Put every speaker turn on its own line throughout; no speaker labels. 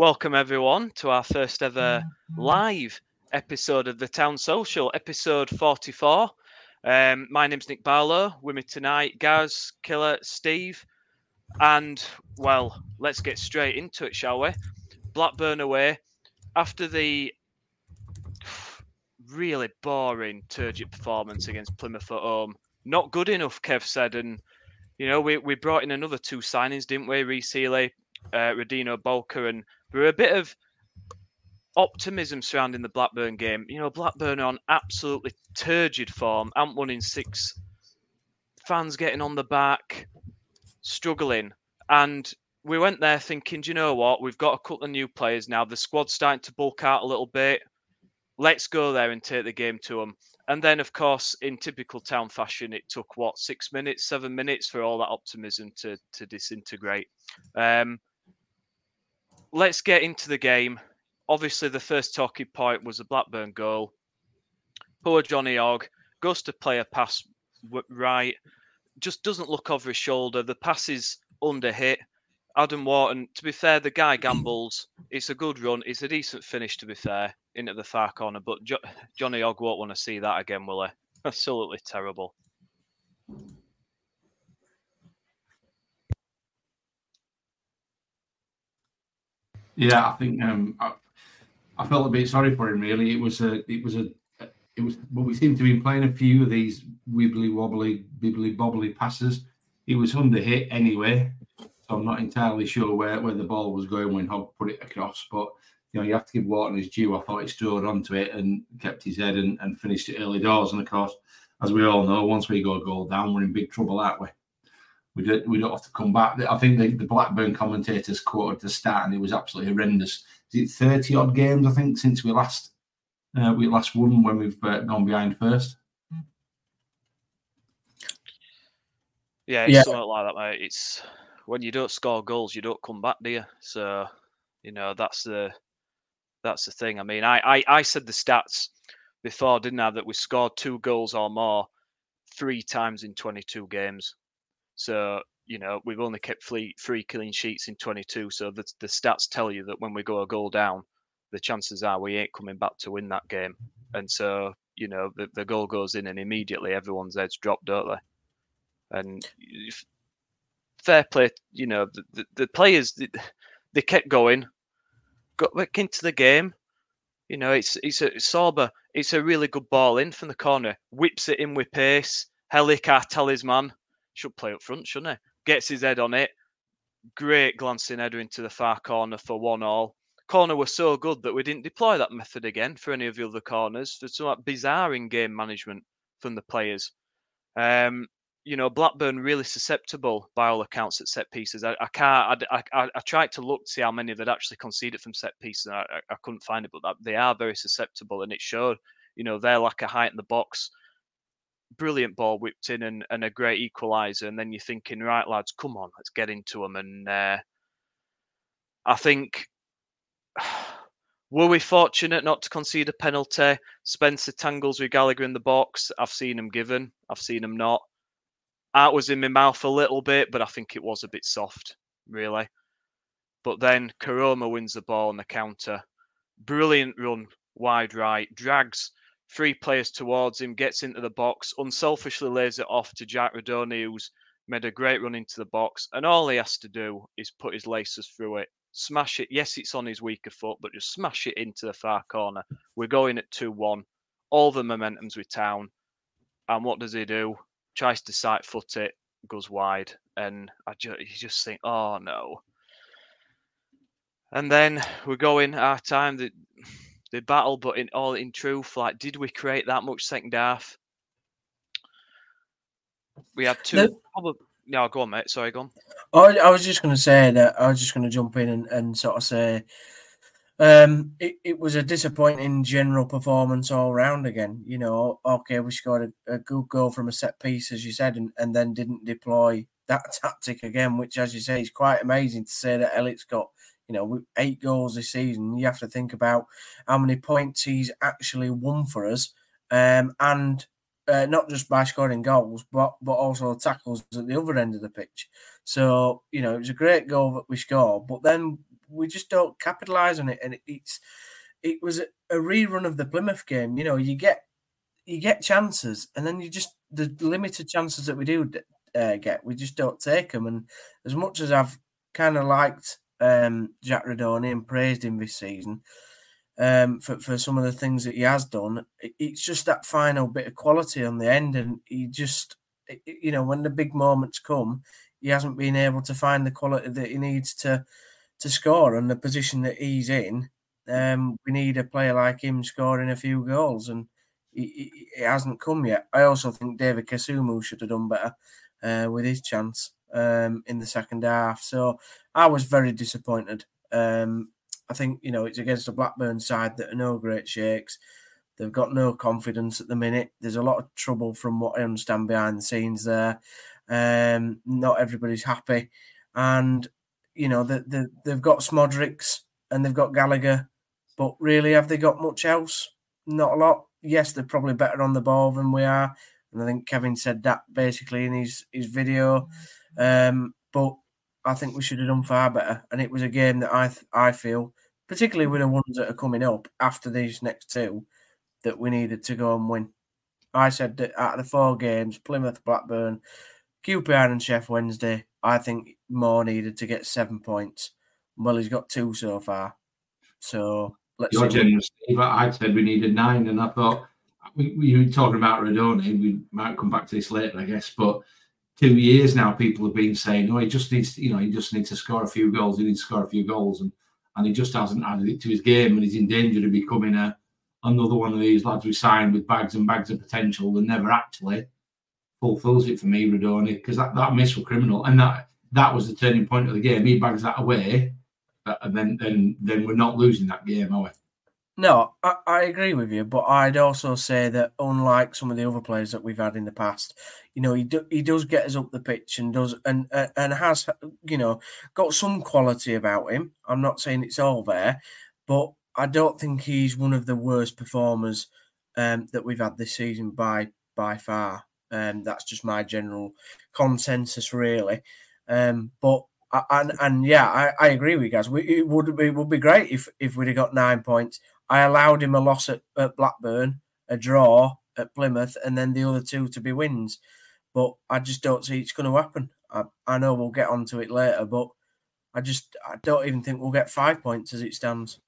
Welcome everyone to our first ever live episode of the Town Social, episode 44. Um, my name's Nick Barlow. With me tonight, Gaz, Killer, Steve, and well, let's get straight into it, shall we? Blackburn away after the really boring, turgid performance against Plymouth at home. Not good enough, Kev said, and you know we, we brought in another two signings, didn't we? Rhys Healey, uh, Radinio Balker, and there were a bit of optimism surrounding the Blackburn game. You know, Blackburn on absolutely turgid form, and one in six. Fans getting on the back, struggling, and we went there thinking, do you know what? We've got a couple of new players now. The squad's starting to bulk out a little bit. Let's go there and take the game to them. And then, of course, in typical town fashion, it took what six minutes, seven minutes for all that optimism to to disintegrate. Um, let's get into the game. Obviously, the first talking point was a Blackburn goal. Poor Johnny Ogg goes to play a pass right, just doesn't look over his shoulder. The pass is under hit. Adam Wharton, to be fair, the guy gambles. It's a good run. It's a decent finish, to be fair, into the far corner. But jo- Johnny Ogg won't want to see that again, will he? Absolutely terrible.
Yeah, I think um, I, I, felt a bit sorry for him. Really, it was a, it was a, it was. But we seem to be playing a few of these wibbly wobbly, bibbly bobbly passes. He was under hit anyway, so I'm not entirely sure where, where the ball was going when Hogg put it across. But you know, you have to give Wharton his due. I thought he stood onto it and kept his head and, and finished it early doors. And of course, as we all know, once we go goal down, we're in big trouble, aren't we? We don't, we don't have to come back. I think the, the Blackburn commentators quoted the start, and it was absolutely horrendous. Is it thirty odd games? I think since we last uh, we last won when we've uh, gone behind first.
Yeah, it's yeah. something like that, mate. It's when you don't score goals, you don't come back, do you? So, you know, that's the that's the thing. I mean, I I, I said the stats before, didn't I, that we scored two goals or more three times in 22 games. So, you know, we've only kept three, three clean sheets in 22. So the, the stats tell you that when we go a goal down, the chances are we ain't coming back to win that game. And so, you know, the, the goal goes in and immediately everyone's heads drop, don't they? And fair play, you know, the, the, the players, they, they kept going, got back into the game. You know, it's it's a Sorba. It's a really good ball in from the corner. Whips it in with pace. Helik, talisman, should play up front, shouldn't he? Gets his head on it. Great glancing header into the far corner for one all. Corner was so good that we didn't deploy that method again for any of the other corners. For some bizarre in game management from the players. Um, you know, Blackburn really susceptible by all accounts at set pieces. I, I can't. I, I, I, tried to look to see how many they'd actually conceded from set pieces. I, I, couldn't find it, but that, they are very susceptible, and it showed. You know, their lack of height in the box brilliant ball whipped in and, and a great equaliser. And then you're thinking, right, lads, come on, let's get into them. And uh, I think, were we fortunate not to concede a penalty? Spencer tangles with Gallagher in the box. I've seen him given, I've seen him not. Art was in my mouth a little bit, but I think it was a bit soft, really. But then Koroma wins the ball on the counter. Brilliant run wide right, drags three players towards him, gets into the box, unselfishly lays it off to Jack Rudoni, who's made a great run into the box. And all he has to do is put his laces through it, smash it. Yes, it's on his weaker foot, but just smash it into the far corner. We're going at 2 1. All the momentum's with Town. And what does he do? Tries to sight foot it, goes wide. And I just, you just think, oh no. And then we're going our time. The, the battle, but in all in truth, like, did we create that much second half? We had two. No. Probably, no, go on, mate. Sorry, go on.
Oh, I was just going to say that I was just going to jump in and, and sort of say um, it, it was a disappointing general performance all round again. You know, okay, we scored a, a good goal from a set piece, as you said, and, and then didn't deploy that tactic again, which, as you say, is quite amazing to say that Elliot's got you know, eight goals this season, you have to think about how many points he's actually won for us, um, and uh, not just by scoring goals, but but also tackles at the other end of the pitch. So you know, it was a great goal that we scored, but then we just don't capitalise on it, and it's it was a, a rerun of the Plymouth game. You know, you get you get chances, and then you just the limited chances that we do uh, get, we just don't take them. And as much as I've kind of liked um, Jack Rudoni and praised him this season um, for for some of the things that he has done, it's just that final bit of quality on the end, and he just you know when the big moments come, he hasn't been able to find the quality that he needs to to score and the position that he's in. Um, we need a player like him scoring a few goals, and it, hasn't come yet. I also think David Kasumu should have done better uh, with his chance um, in the second half. So I was very disappointed. Um, I think you know it's against a Blackburn side that are no great shakes. They've got no confidence at the minute. There's a lot of trouble from what I understand behind the scenes there. Um, not everybody's happy, and you know the, the, they've got Szmodics and they've got Gallagher, but really have they got much else? Not a lot. Yes, they're probably better on the ball than we are, and I think Kevin said that basically in his his video. Um, but I think we should have done far better, and it was a game that I I feel, particularly with the ones that are coming up after these next two, that we needed to go and win. I said that out of the four games, Plymouth, Blackburn, QPR and Sheff Wednesday, I think Moore needed to get seven points. Well, he's got two so far. So
let's You're generous, Steve. I said we needed nine, and I thought we, we were talking about Rudoni. We might come back to this later, I guess. But two years now, people have been saying, "Oh, he just needs, to, you know, he just needs to score a few goals. He needs to score a few goals," and and he just hasn't added it to his game, and he's in danger of becoming a another one of these lads we signed with bags and bags of potential and never actually fulfills it for me, Rudoni, because that, that miss was criminal. And that that was the turning point of the game. He bags that away, uh, and then then then we're not losing that game, are we?
No, I, I, agree with you, but I'd also say that unlike some of the other players that we've had in the past, you know, he do, he does get us up the pitch and does and uh, and has you know got some quality about him. I'm not saying it's all there, but I don't think he's one of the worst performers um, that we've had this season by by far. Um, that's just my general consensus, really. Um, but and and yeah, I, I agree with you guys. We, it would it would be great if if we'd have got nine points. I allowed him a loss at, at Blackburn, a draw at Plymouth, and then the other two to be wins. But I just don't see it's going to happen. I, I know we'll get onto it later, but I just I don't even think we'll get five points as it stands.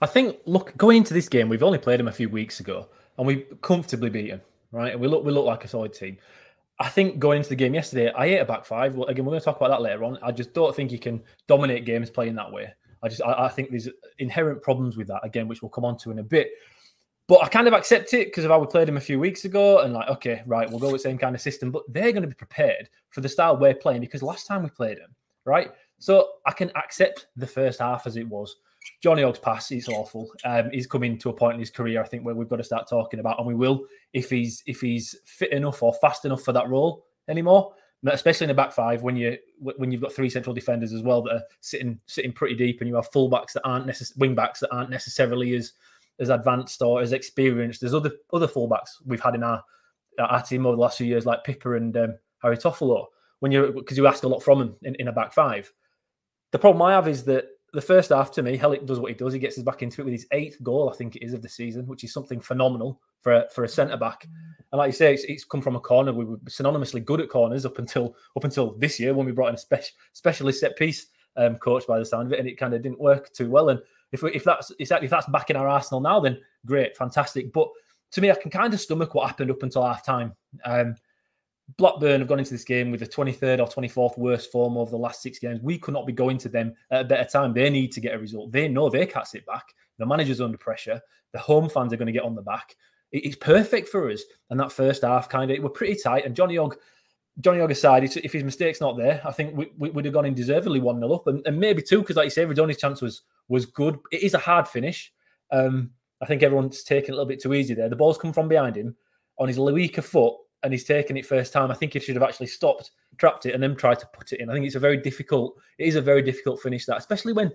I think look going into this game, we've only played him a few weeks ago, and we comfortably beat him right? And we look we look like a solid team. I think going into the game yesterday, I ate a back five. Well, again, we're going to talk about that later on. I just don't think you can dominate games playing that way. I just I, I think there's inherent problems with that again, which we'll come on to in a bit. But I kind of accept it because if I would played them a few weeks ago, and like, okay, right, we'll go with the same kind of system. But they're going to be prepared for the style we're playing because last time we played them, right? So I can accept the first half as it was. Johnny Ogg's pass is awful. Um, he's coming to a point in his career, I think, where we've got to start talking about, and we will if he's if he's fit enough or fast enough for that role anymore. Especially in the back five, when you when you've got three central defenders as well that are sitting sitting pretty deep, and you have fullbacks that aren't necess- wing backs that aren't necessarily as as advanced or as experienced. There's other other fullbacks we've had in our our team over the last few years, like Pipa and um, Harry Toffolo. When you because you ask a lot from them in, in a back five. The problem I have is that the first half to me, Helik does what he does. He gets us back into it with his eighth goal, I think it is, of the season, which is something phenomenal for a, for a centre back. And like you say, it's, it's, come from a corner. We were synonymously good at corners up until up until this year when we brought in a spe- specialist set piece um, coach by the sound of it, and it kind of didn't work too well. And if we, if that's if that's back in our arsenal now, then great, fantastic. But to me, I can kind of stomach what happened up until half time. Um, Blackburn have gone into this game with the 23rd or 24th worst form over the last six games. We could not be going to them at a better time. They need to get a result. They know they can't sit back. The manager's under pressure. The home fans are going to get on the back. It's perfect for us. And that first half, kind of, we're pretty tight. And Johnny Ogg, Johnny Ogg aside, if his mistake's not there, I think we, we would have gone in deservedly 1 0 up. And, and, maybe two, because like you say, Rudoni's chance was was good. It is a hard finish. Um, I think everyone's taking a little bit too easy there. The ball's come from behind him on his weaker foot and he's taken it first time. I think he should have actually stopped, trapped it, and then tried to put it in. I think it's a very difficult. It is a very difficult finish that, especially when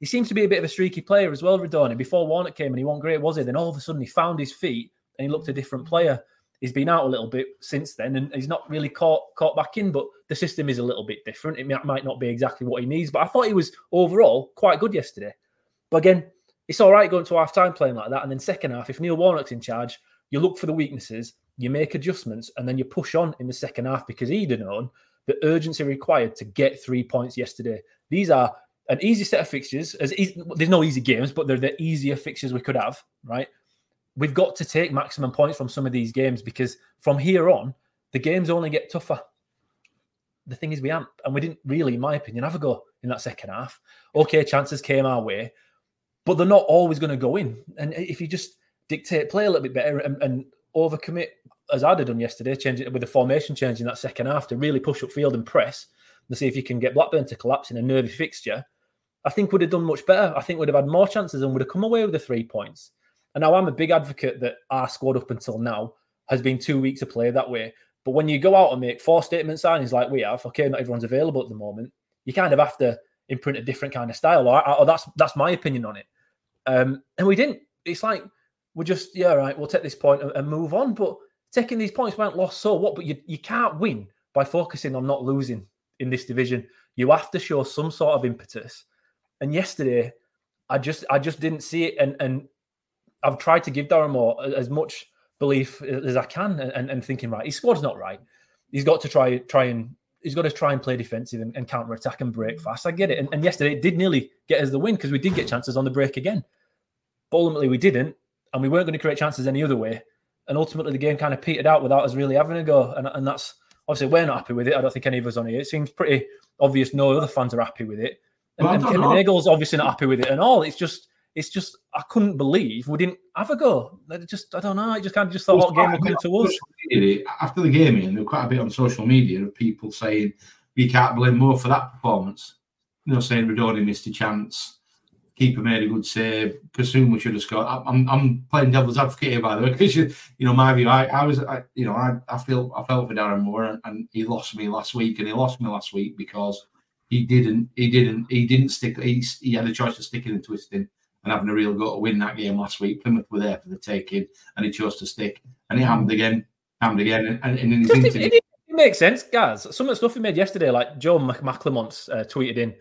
he seems to be a bit of a streaky player as well. Rudoni before Warnock came and he wasn't great, was he? Then all of a sudden he found his feet and he looked a different player. he's been out a little bit since then, and he's not really caught caught back in. But the system is a little bit different. It might not be exactly what he needs, but I thought he was overall quite good yesterday. But again, it's all right going to half time playing like that, and then second half, if Neil Warnock's in charge, you look for the weaknesses, you make adjustments, and then you push on in the second half because he'd have known the urgency required to get three points yesterday. These are an easy set of fixtures. As easy, there's no easy games, but they're the easier fixtures we could have. Right? We've got to take maximum points from some of these games because from here on, the games only get tougher. The thing is, we aren't, and we didn't really, in my opinion, have a go in that second half. Okay, chances came our way, but they're not always going to go in. And if you just dictate play a little bit better and, and overcommit, as I'd have done yesterday, change it with the formation change in that second half to really push up field and press and see if you can get Blackburn to collapse in a nervy fixture, I think would have done much better. I think would have had more chances and would have come away with the three points. And now I'm a big advocate that our squad up until now has been two weeks to play that way. But when you go out and make four statement signings like we have, okay, not everyone's available at the moment, you kind of have to imprint a different kind of style. Or, or that's that's my opinion on it. Um, and we didn't. It's like we're just yeah, right. We'll take this point and, and move on. But taking these points weren't lost. So what? But you you can't win by focusing on not losing in this division. You have to show some sort of impetus. And yesterday, I just I just didn't see it. And and I've tried to give Darren Moore as much belief as I can, and, and thinking right, his squad's not right. He's got to try try and he's got to try and play defensive and, and counter attack and break mm. fast. I get it. And, and yesterday it did nearly get us the win because we did get chances on the break again. But ultimately we didn't, and we weren't going to create chances any other way. And ultimately the game kind of petered out without us really having a go. And, and that's obviously we're not happy with it. I don't think any of us on here. It seems pretty obvious no other fans are happy with it. And, well, and Kevin Nagle's obviously not happy with it and all. It's just it's just I couldn't believe we didn't have a go. I just I don't know. I just kind of just thought what game would come to us.
After the game, and there were quite a bit on social media of people saying we can't blame more for that performance. You know, saying Rudoni missed a chance, keeper made a good save, Kasumu should have scored. I'm, I'm playing devil's advocate here, by the way, because you, you know my view. I, I was, I, you know, I, I feel I felt for Darren Moore, and, and he lost me last week, and he lost me last week because he didn't, he didn't, he didn't stick. He, he had a choice of sticking and twisting and having a real go to win that game last week. Plymouth were there for the taking, and he chose to stick, and he hammed again, hammed again, and, and in his interview.
It, it, makes sense, guys. Some of the stuff he made yesterday, like Joe McClemont uh, tweeted in,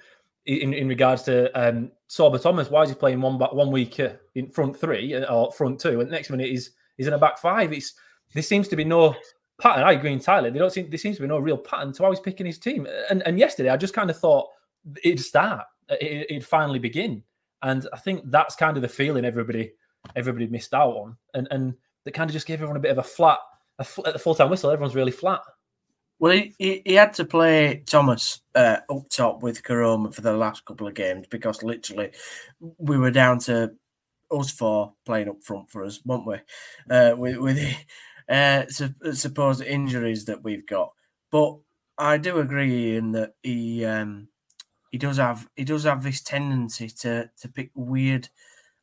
in in regards to um, Sorba Thomas. Why is he playing one one week uh, in front three uh, or front two, and next minute he's he's in a back five? It's there seems to be no pattern. I agree entirely. They don't seem there seems to be no real pattern to how he's picking his team. And and yesterday, I just kind of thought it'd start, it, it'd finally begin. And I think that's kind of the feeling everybody everybody missed out on, and and that kind of just gave everyone a bit of a flat. At the full time whistle, everyone's really flat.
Well, he, he, had to play Thomas uh, up top with Koroma for the last couple of games because literally we were down to us four playing up front for us, weren't we? Uh, with with the uh, supposed injuries that we've got. But I do agree in that he um, he does have he does have this tendency to to pick weird,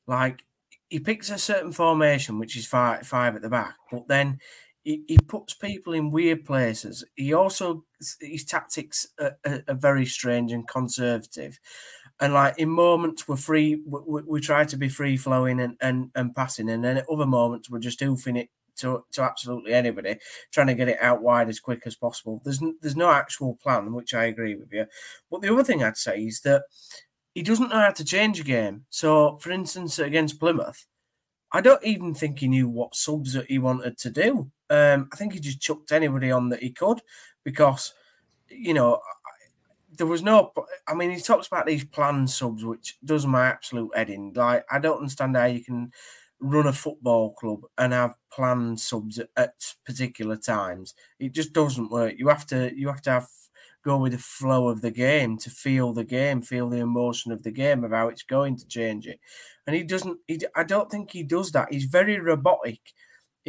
like he picks a certain formation which is five five at the back, but then he, he puts people in weird places. He also his tactics are, are, very strange and conservative, and like in moments we're free, we, we try to be free flowing and, and and passing, and then at other moments we're just hoofing it to, to absolutely anybody, trying to get it out wide as quick as possible. There's there's no actual plan, which I agree with you. But the other thing I'd say is that he doesn't know how to change a game. So, for instance, against Plymouth, I don't even think he knew what subs that he wanted to do. Um, I think he just chucked anybody on that he could because, you know, there was no. I mean, he talks about these planned subs, which does my absolute head in. Like, I don't understand how you can run a football club and have planned subs at, at, particular times. It just doesn't work. You have to you have to have go with the flow of the game to feel the game, feel the emotion of the game of how it's going to change it. And he doesn't. He, I don't think he does that. He's very robotic.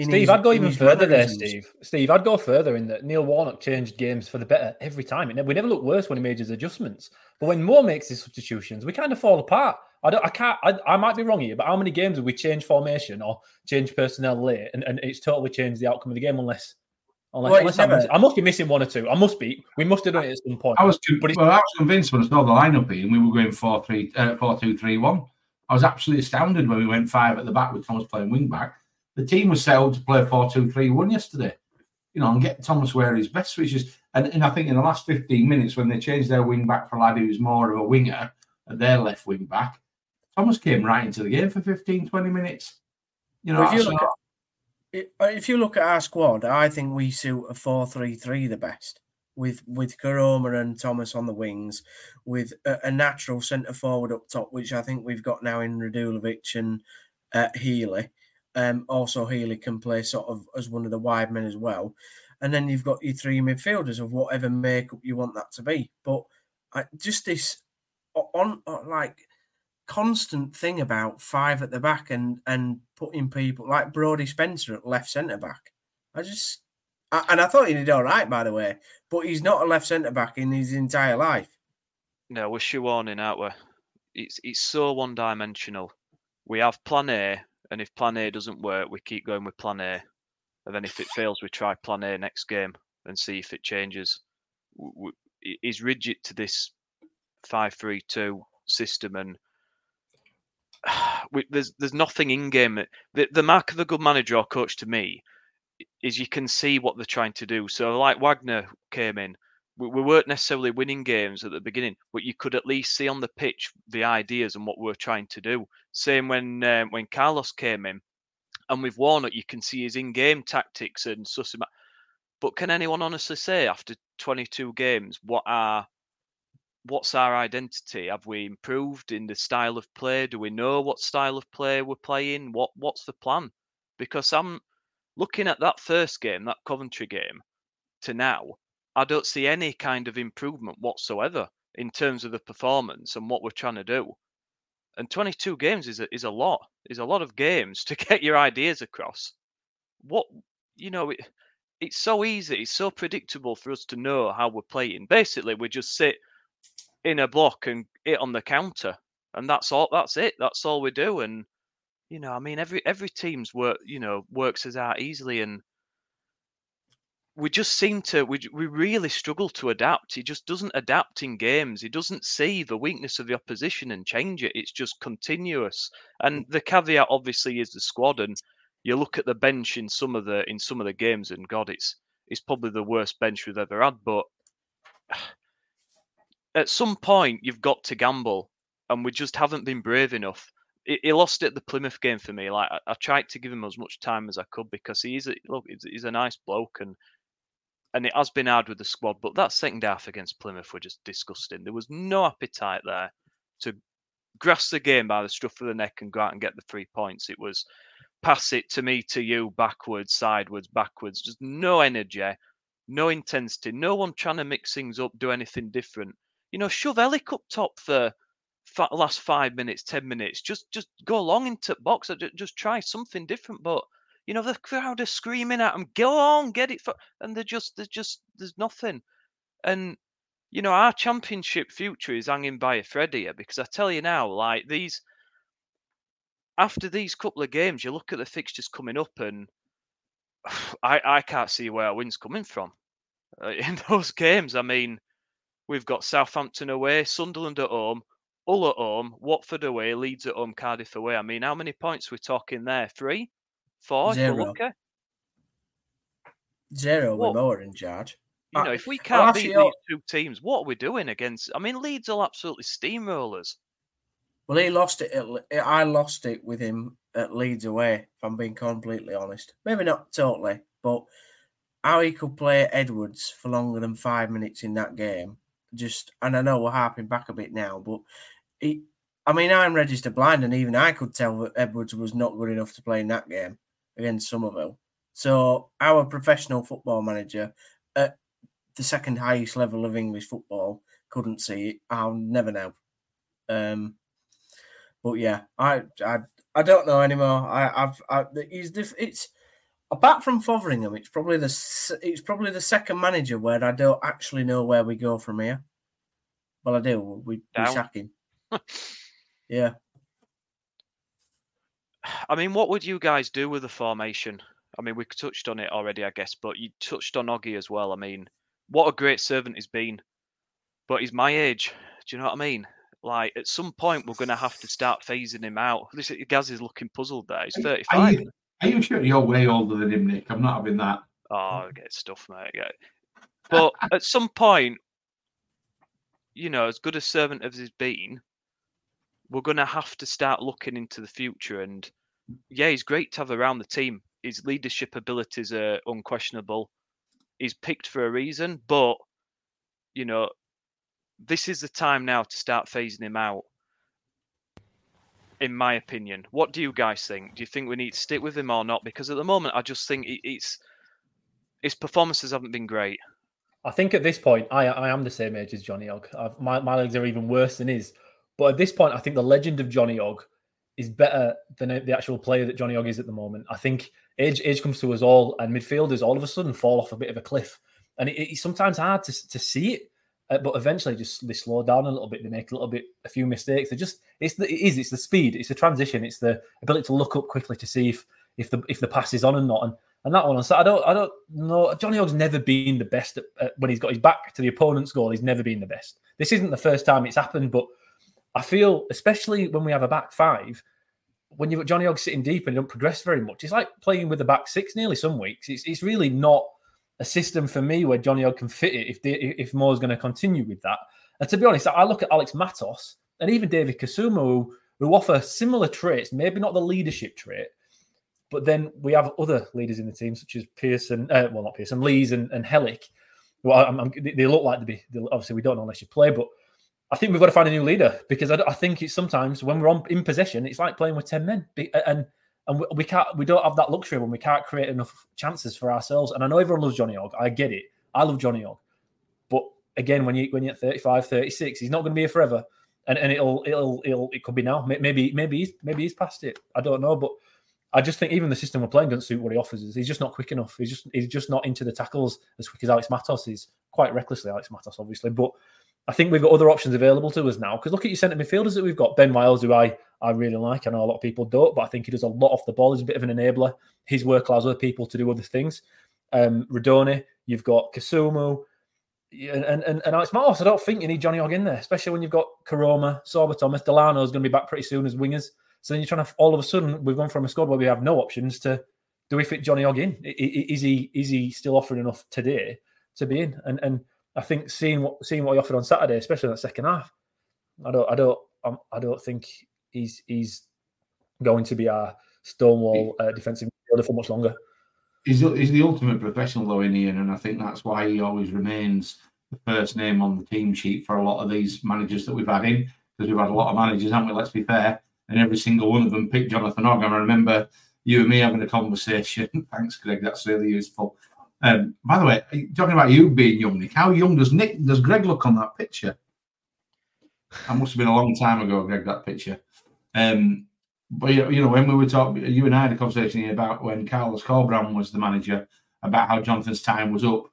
Steve, his, I'd go even further there, Steve. Steve, I'd go further in that Neil Warnock changed games for the better every time. we never looked worse when he made his adjustments. But when Moore makes his substitutions, we kind of fall apart. I don't. I can't. I, I might be wrong here, but how many games have we changed formation or changed personnel late, and, and it's totally changed the outcome of the game? Unless, unless, well, unless never... I must be missing one or two. I must be. We must have done it at some point.
I was, but well, I was convinced when I saw the lineup and we were going four three, uh, four two three one. I was absolutely astounded when we went five at the back with Thomas playing wing back. The team was set up to play 4 2 3 1 yesterday. You know, and get Thomas where he's best, which is, and, and I think in the last 15 minutes, when they changed their wing back for a lad who's more of a winger at their left wing back, Thomas came right into the game for 15, 20 minutes. You know,
if you, look at, if you look at our squad, I think we suit a 4 3 3 the best with with Koroma and Thomas on the wings, with a, a natural centre forward up top, which I think we've got now in Radulovic and uh, Healey. Um, also, Healey can play sort of as one of the wide men as well. And then you've got your three midfielders of whatever makeup you want that to be. But uh, just this on, on like constant thing about five at the back and and putting people like Brodie Spencer at left centre back. I just and I thought he did all right, by the way. But he's not a left centre back in his entire life.
No, we're shoehorning, aren't we? It's it's so one dimensional. We have Plan A, and if Plan A doesn't work, we keep going with Plan A, and then if it fails, we try Plan A next game and see if it changes. He's rigid to this five-three-two system, and we, there's there's nothing in game. The the mark of a good manager or coach to me is you can see what they're trying to do. So, like Wagner came in, we, we, weren't necessarily winning games at the beginning, but you could at least see on the pitch the ideas and what we are trying to do. Same when um, when Carlos came in, and with Warnock, you can see his in-game tactics and sussing. But can anyone honestly say after 22 games what are what's our identity? Have we improved in the style of play? Do we know what style of play we're playing? What what's the plan? Because I'm looking at that first game, that Coventry game, to now, I don't see any kind of improvement whatsoever in terms of the performance and what we're trying to do. And 22 games is a, is a lot. Is a lot of games to get your ideas across. What you know, it, it's so easy. It's so predictable for us to know how we're playing. Basically, we just sit in a block and hit on the counter, and that's all. That's it. That's all we do. And you know, I mean, every every team's work, you know, works as out easily, and we just seem to we we really struggle to adapt. He just doesn't adapt in games. He doesn't see the weakness of the opposition and change it. It's just continuous. And the caveat obviously is the squad. And you look at the bench in some of the in some of the games, and God, it's it's probably the worst bench we've ever had. But at some point, you've got to gamble, and we just haven't been brave enough he lost it at the Plymouth game for me. Like I, tried to give him as much time as I could because he's a, look, he's, a nice bloke and and it has been hard with the squad. But that second half against Plymouth were just disgusting. There was no appetite there to grasp the game by the scruff of the neck and go out and get the three points. It was pass it to me, to you, backwards, sideways, backwards. Just no energy, no intensity, no one trying to mix things up, do anything different. You know, shove Ellick up top for last five minutes, ten minutes. Just just go along into box. Uh, just try something different. But you know the crowd are screaming at them, "Go on, get it!" For, and they're just there's just there's nothing. And you know our championship future is hanging by a thread here because I tell you now, like these after these couple of games, you look at the fixtures coming up, and I I can't see where our win's coming from uh, in those games. I mean, we've got Southampton away, Sunderland at home, Hull at home, Watford away, Leeds at home, Cardiff away. I mean, how many points we're talking there? Three, four.
Zero. Zero. What? We're more in charge.
You know, uh, if we can't beat these two teams, what are we doing against? I mean, Leeds are absolutely steamrollers.
Well, he lost it. At, I lost it with him at Leeds away. If I'm being completely honest, maybe not totally, but how he could play Edwards for longer than five minutes in that game, just and I know we're harping back a bit now, but he, I mean, I'm registered blind, and even I could tell that Edwards was not good enough to play in that game against Summerville. So our professional football manager at the second highest level of English football couldn't see it. I'll never know. Um, but yeah, I I I don't know anymore. I I've I, he's diff- it's apart from Fotheringham, it's probably the it's probably the second manager where I don't actually know where we go from here. Well, I do. We, we sack him yeah.
I mean, what would you guys do with the formation? I mean, we touched on it already, I guess, but you touched on Oggy as well. I mean, what a great servant he's been. But he's my age. Do you know what I mean? Like, at some point, we're going to have to start phasing him out. This Gaz is looking puzzled there. He's 35.
Are you, Are you sure you're way older than him, Nick? I'm not having that.
Oh, I get stuff, mate. Get But at some point, you know, as good a servant as he's been, we're going to have to start looking into the future. And yeah, he's great to have around the team. His leadership abilities are unquestionable. He's picked for a reason, but you know, this is the time now to start phasing him out. In my opinion, what do you guys think? Do you think we need to stick with him or not? Because at the moment, I just think it's his performances haven't been great.
I think at this point, I I am the same age as Johnny Ogg. my my legs are even worse than his. But at this point, I think the legend of Johnny Ogg is better than the actual player that Johnny Ogg is at the moment. I think age age comes to us all, and midfielders all of a sudden fall off a bit of a cliff, and it, it's sometimes hard to to see it. Uh, but eventually, just they slow down a little bit. They make a little bit, a few mistakes. They just it's the it is it's the speed, it's the transition, it's the ability to look up quickly to see if if the if the pass is on or not. And and that one, so I don't, I don't know. Johnny Ogg's never been the best at, when he's got his back to the opponent's goal. He's never been the best. This isn't the first time it's happened, but I feel, especially when we have a back five, when you've got Johnny Ogg sitting deep and don't progress very much, it's like playing with the back six nearly some weeks. It's, it's really not a system for me where Johnny Ogg can fit it if if Moore's going to continue with that. And to be honest, I look at Alex Matos and even David Kasumu, who, who offer similar traits, maybe not the leadership trait, but then we have other leaders in the team, such as Pearson, uh, well, not Pearson, Lees and, and. Well, I'm, I'm, they look like to be, obviously, we don't know unless you play, but I think we've got to find a new leader because I, I, think it's sometimes when we're on in possession, it's like playing with 10 men. And and we can't, we don't have that luxury when we can't create enough chances for ourselves. And I know everyone loves Johnny Ogg. I get it. I love Johnny Ogg. But again, when you when you're at 35, 36, he's not going to be here forever. And, and it'll it'll it'll it could be now. Maybe maybe he's maybe he's past it. I don't know, but I just think even the system we're playing doesn't suit what he offers us. He's just not quick enough. He's just he's just not into the tackles as quick as Alex Matos is. Quite recklessly, Alex Matos, obviously. But I think we've got other options available to us now. Because look at your centre midfielders that we've got. Ben Wiles, who I, I really like. I know a lot of people don't, but I think he does a lot off the ball. He's a bit of an enabler. His work allows other people to do other things. Um, Rudoni, you've got Kasumu, and, and, and Alex Matos. I don't think you need Johnny Ogg in there, especially when you've got Koroma, Sorba Thomas, Delano is going to be back pretty soon as wingers. So then you're trying to all of a sudden we've gone from a squad where we have no options to do we fit Johnny Ogg in? Is he is he still offering enough today to be in? And and I think seeing what seeing what he offered on Saturday, especially in that second half, I don't I don't um, I don't think he's he's going to be our stonewall uh, defensive midfielder for much longer.
He's, he's the ultimate professional though in Ian, and I think that's why he always remains the first name on the team sheet for a lot of these managers that we've had in because we've had a lot of managers, haven't we? Let's be fair and every single one of them picked Jonathan Ogg. And I remember you and me having a conversation. Thanks, Greg. That's really useful. Um, by the way, talking about you being young, Nick, how young does Nick does Greg look on that picture? That must have been a long time ago, Greg. That picture. Um, but you know, when we were talking, you and I had a conversation here about when Carlos Corberán was the manager, about how Jonathan's time was up.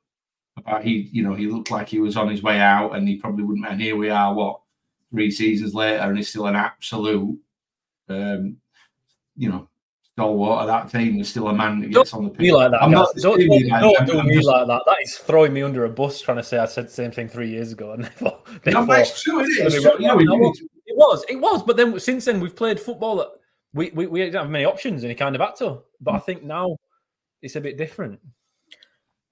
About he, you know, he looked like he was on his way out, and he probably wouldn't. And here we are, what three seasons later, and he's still an absolute um, you know, stalwart of that team is still a man that gets
don't
on the
pitch. like that. I'm not don't, don't, like don't do me just... like that. That is throwing me under a bus. Trying to say I said the same thing three years ago, and therefore,
no, it's true. It is.
it was. It was. But then since then, we've played football that we we, we didn't have many options, and he kind of had to. But mm. I think now it's a bit different.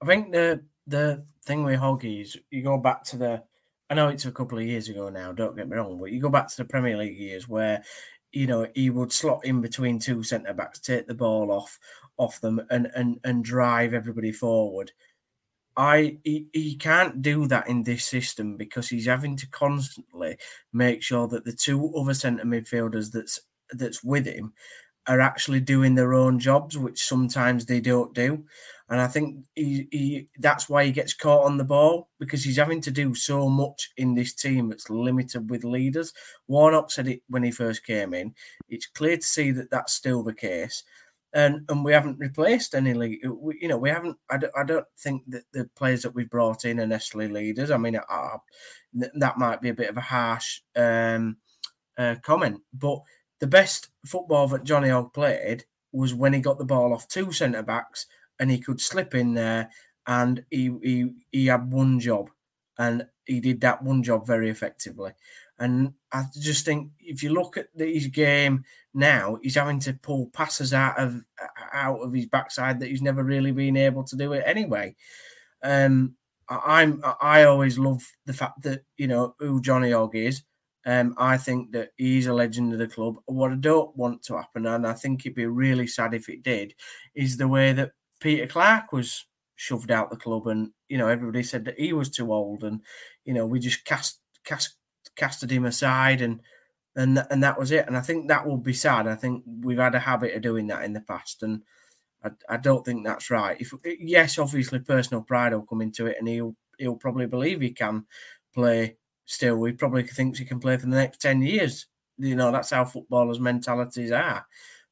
I think the the thing with Hoggy is you go back to the. I know it's a couple of years ago now. Don't get me wrong, but you go back to the Premier League years where you know, he would slot in between two centre backs, take the ball off off them, and and and drive everybody forward. I he, he can't do that in this system because he's having to constantly make sure that the two other centre midfielders that's that's with him are actually doing their own jobs, which sometimes they don't do. And I think he, he that's why he gets caught on the ball because he's having to do so much in this team that's limited with leaders. Warnock said it when he first came in. It's clear to see that that's still the case. And, and we haven't replaced any lead. We, you know, we haven't. I don't, I don't think that the players that we've brought in are necessarily leaders. I mean, uh, that might be a bit of a harsh um, uh, comment, but the best football that Johnny Ogg played was when he got the ball off two centre backs and he could slip in there and he, he he had one job and he did that one job very effectively And I just think if you look at his game now, he's having to pull passes out of out of his backside that he's never really been able to do it anyway. Um, I'm I always love the fact that you know who Johnny Hogg is. Um, I think that he's a legend of the club. What I don't want to happen, and I think it'd be really sad if it did, is the way that Peter Clarke was shoved out the club, and you know everybody said that he was too old, and you know we just cast cast casted him aside, and and and that was it. And I think that will be sad. I think we've had a habit of doing that in the past, and I, I don't think that's right. If yes, obviously personal pride will come into it, and he'll he'll probably believe he can play still. He probably thinks he can play for the next ten years. You know that's how footballers' mentalities are.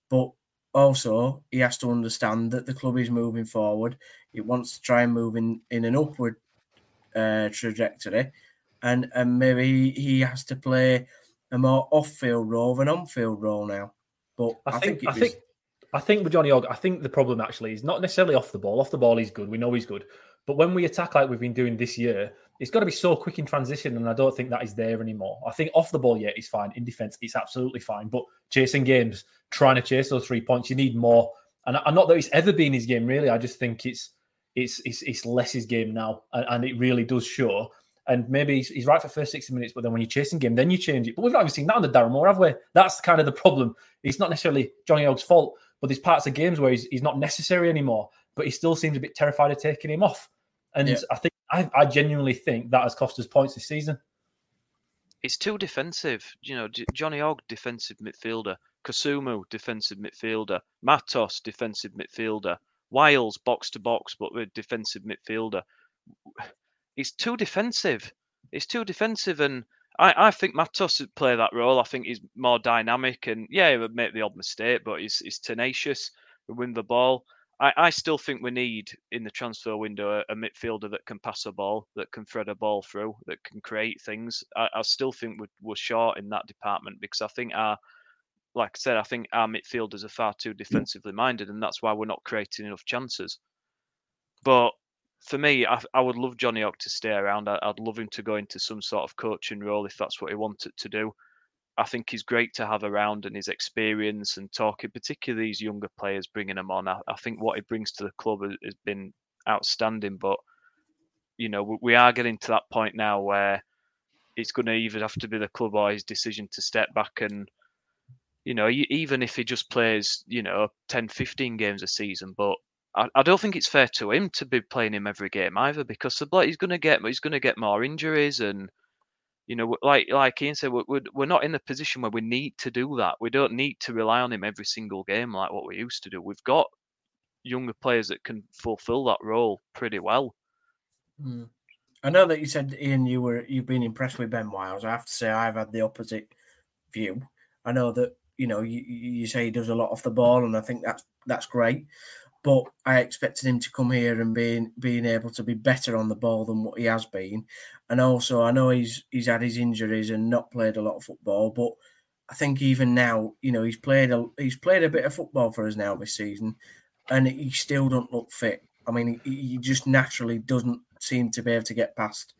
But also, he has to understand that the club is moving forward. It wants to try and move in, in an upward uh, trajectory, and and maybe he has to play a more off-field role than on-field role now. But I, I think, think
I think I think with Johnny Hogg, I think the problem actually is not necessarily off the ball. Off the ball, he's good. We know he's good. But when we attack like we've been doing this year, it's got to be so quick in transition, and I don't think that is there anymore. I think off the ball, yeah, he's fine. In defense, it's absolutely fine. But chasing games, trying to chase those three points, you need more. And, and not that it's ever been his game, really. I just think it's it's it's, it's less his game now, and, and it really does show. And maybe he's, he's right for first 60 minutes, but then when you're chasing game, then you change it. But we've not even seen that on the Darren Moore, have we? That's kind of the problem. It's not necessarily Johnny Hogg's fault, but there's parts of games where he's, he's not necessary anymore, but he still seems a bit terrified of taking him off. And yeah. I think I, I genuinely think that has cost us points this season.
It's too defensive. You know, Johnny Hogg, defensive midfielder. Kasumu, defensive midfielder. Matos, defensive midfielder. Wiles, box to box, but with defensive midfielder. It's too defensive. It's too defensive, and I, I think Matos would play that role. I think he's more dynamic, and yeah, he would make the odd mistake, but he's, he's tenacious, and win the ball. I, I still think we need in the transfer window a, a, midfielder that can pass a ball, that can thread a ball through, that can create things. I, I still think we're, we're short in that department because I think our, like I said, I think our midfielders are far too defensively minded, and that's why we're not creating enough chances. But for me, I, I would love Johnny Hogg to stay around. I, would love him to go into some sort of coaching role if that's what he wanted to do. I think he's great to have around and his experience and talking, particularly these younger players, bringing them on. I, I think what he brings to the club has, has been outstanding. But you know, we, are getting to that point now where it's going to either have to be the club or his decision to step back and you know even if he just plays you know 10 15 games a season but I, don't think it's fair to him to be playing him every game either because the he's going to get he's going to get more injuries and you know, like like Ian said, we're, we're not in a position where we need to do that. We don't need to rely on him every single game like what we used to do. We've got younger players that can fulfill that role pretty well.
Mm. I know that you said Ian, you were you've been impressed with Ben Wiles. I have to say I've had the opposite view. I know that you know you, you say he does a lot off the ball, and I think that's that's great but I expected him to come here and being being able to be better on the ball than what he has been. And also, I know he's he's had his injuries and not played a lot of football, but I think even now, you know, he's played a he's played a bit of football for us now this season, and he still don't look fit. I mean, he, he just naturally doesn't seem to be able to get past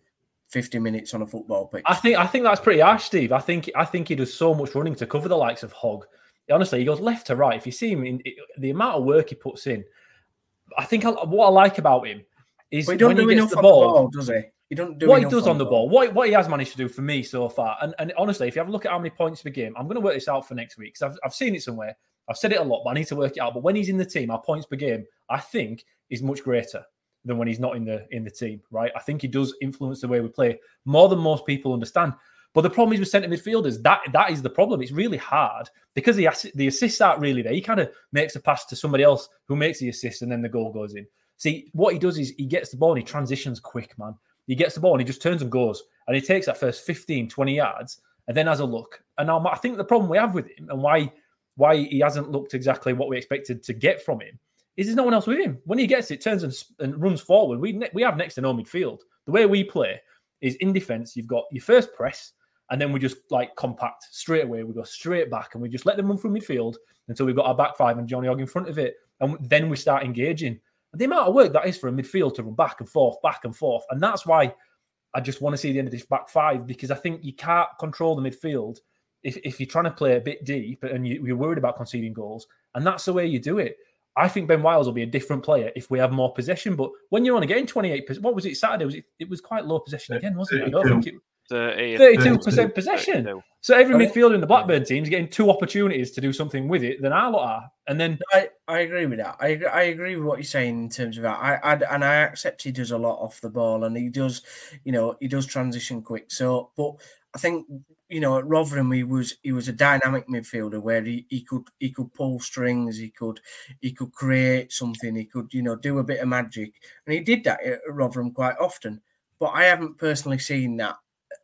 50 minutes on a football pitch.
I think I think that's pretty harsh, Steve. I think I think he does so much running to cover the likes of Hogg honestly, he goes left to right. If you see him in the amount of work he puts in, I think I, what I like about him is when he gets the ball, the ball,
does he? He don't do
what he does on the ball. ball. What what he has managed to do for me so far, and, and honestly, if you have a look at how many points per game, I'm going to work this out for next week because I've, I've seen it somewhere. I've said it a lot, but I need to work it out. But when he's in the team, our points per game, I think, is much greater than when he's not in the in the team. Right? I think he does influence the way we play more than most people understand. But the problem is with centre midfielders, that that is the problem. It's really hard because the the assists aren't really there. He kind of makes a pass to somebody else who makes the assist, and then the goal goes in. See, what he does is he gets the ball and he transitions quick, man. He gets the ball and he just turns and goes, and he takes that first 15, 20 yards, and then has a look. And now I think the problem we have with him and why why he hasn't looked exactly what we expected to get from him is there's no one else with him. When he gets it, turns and, and runs forward. We we have next to no midfield. The way we play is in defence. You've got your first press, and then we just like compact straight away. We go straight back and we just let them run through midfield until we've got our back five and Johnny Hogg in front of it. And then we start engaging. And the amount of work that is for a midfield to run back and forth, back and forth. And that's why I just want to see the end of this back five because I think you can't control the midfield if, if you're trying to play a bit deep and you, you're worried about conceding goals. And that's the way you do it. I think Ben Wiles will be a different player if we have more possession. But when you're only getting 28%, what was it Saturday? Was it, it was quite low possession again, wasn't it? I don't think it 32% possession. 32. So every oh. midfielder in the Blackburn team is getting two opportunities to do something with it than our lot are. And then
I, I agree with that. I I agree with what you're saying in terms of that. I, I and I accept he does a lot off the ball and he does, you know, he does transition quick. So, but I think you know at Rotherham he was he was a dynamic midfielder where he, he could he could pull strings, he could he could create something, he could you know do a bit of magic, and he did that at Rotherham quite often. But I haven't personally seen that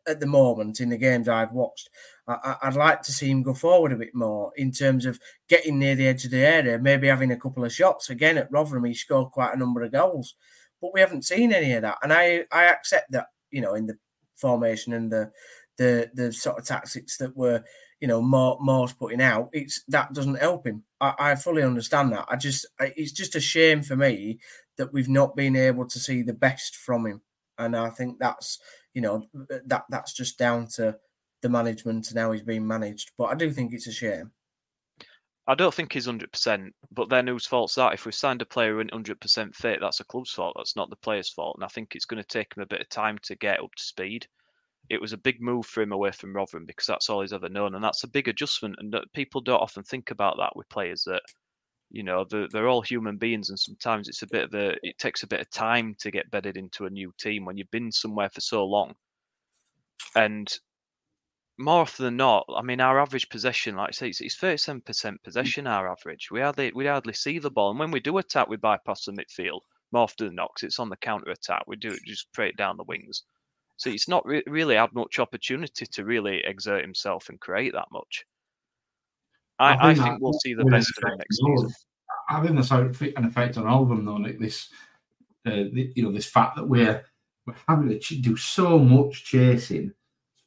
at the moment in the games I've watched. I, would like to see him go forward a bit more in terms of getting near the edge of the area, maybe having a couple of shots. Again, at Rotherham, he scored quite a number of goals, but we haven't seen any of that. And I, I accept that, you know, in the formation and the the the sort of tactics that were, you know, more Moore's putting out, it's that doesn't help him. I, I fully understand that. I just, it's just a shame for me that we've not been able to see the best from him, and I think that's you know that that's just down to the management and how he's being managed. But I do think it's a shame.
I don't think he's hundred percent, but then whose fault's that? If we signed a player isn't hundred percent fit, that's a club's fault. That's not the player's fault. And I think it's going to take him a bit of time to get up to speed. It was a big move for him away from Rotherham because that's all he's ever known, and that's a big adjustment. And people don't often think about that with players that, you know, they're, they're all human beings, and sometimes it's a bit of a, it takes a bit of time to get bedded into a new team when you've been somewhere for so long. And more often than not, I mean, our average possession, like I say, it's, it's 37% mm. possession, our average. We hardly, we hardly see the ball. And when we do attack, we bypass the midfield more often than not it's on the counter attack. We do it just straight down the wings. So it's not re- really had much opportunity to really exert himself and create that much. I, I think, I think we'll see the best of him next season.
I think that's an effect on all of them, though. Like this, uh, the, you know, this fact that we're we're having to do so much chasing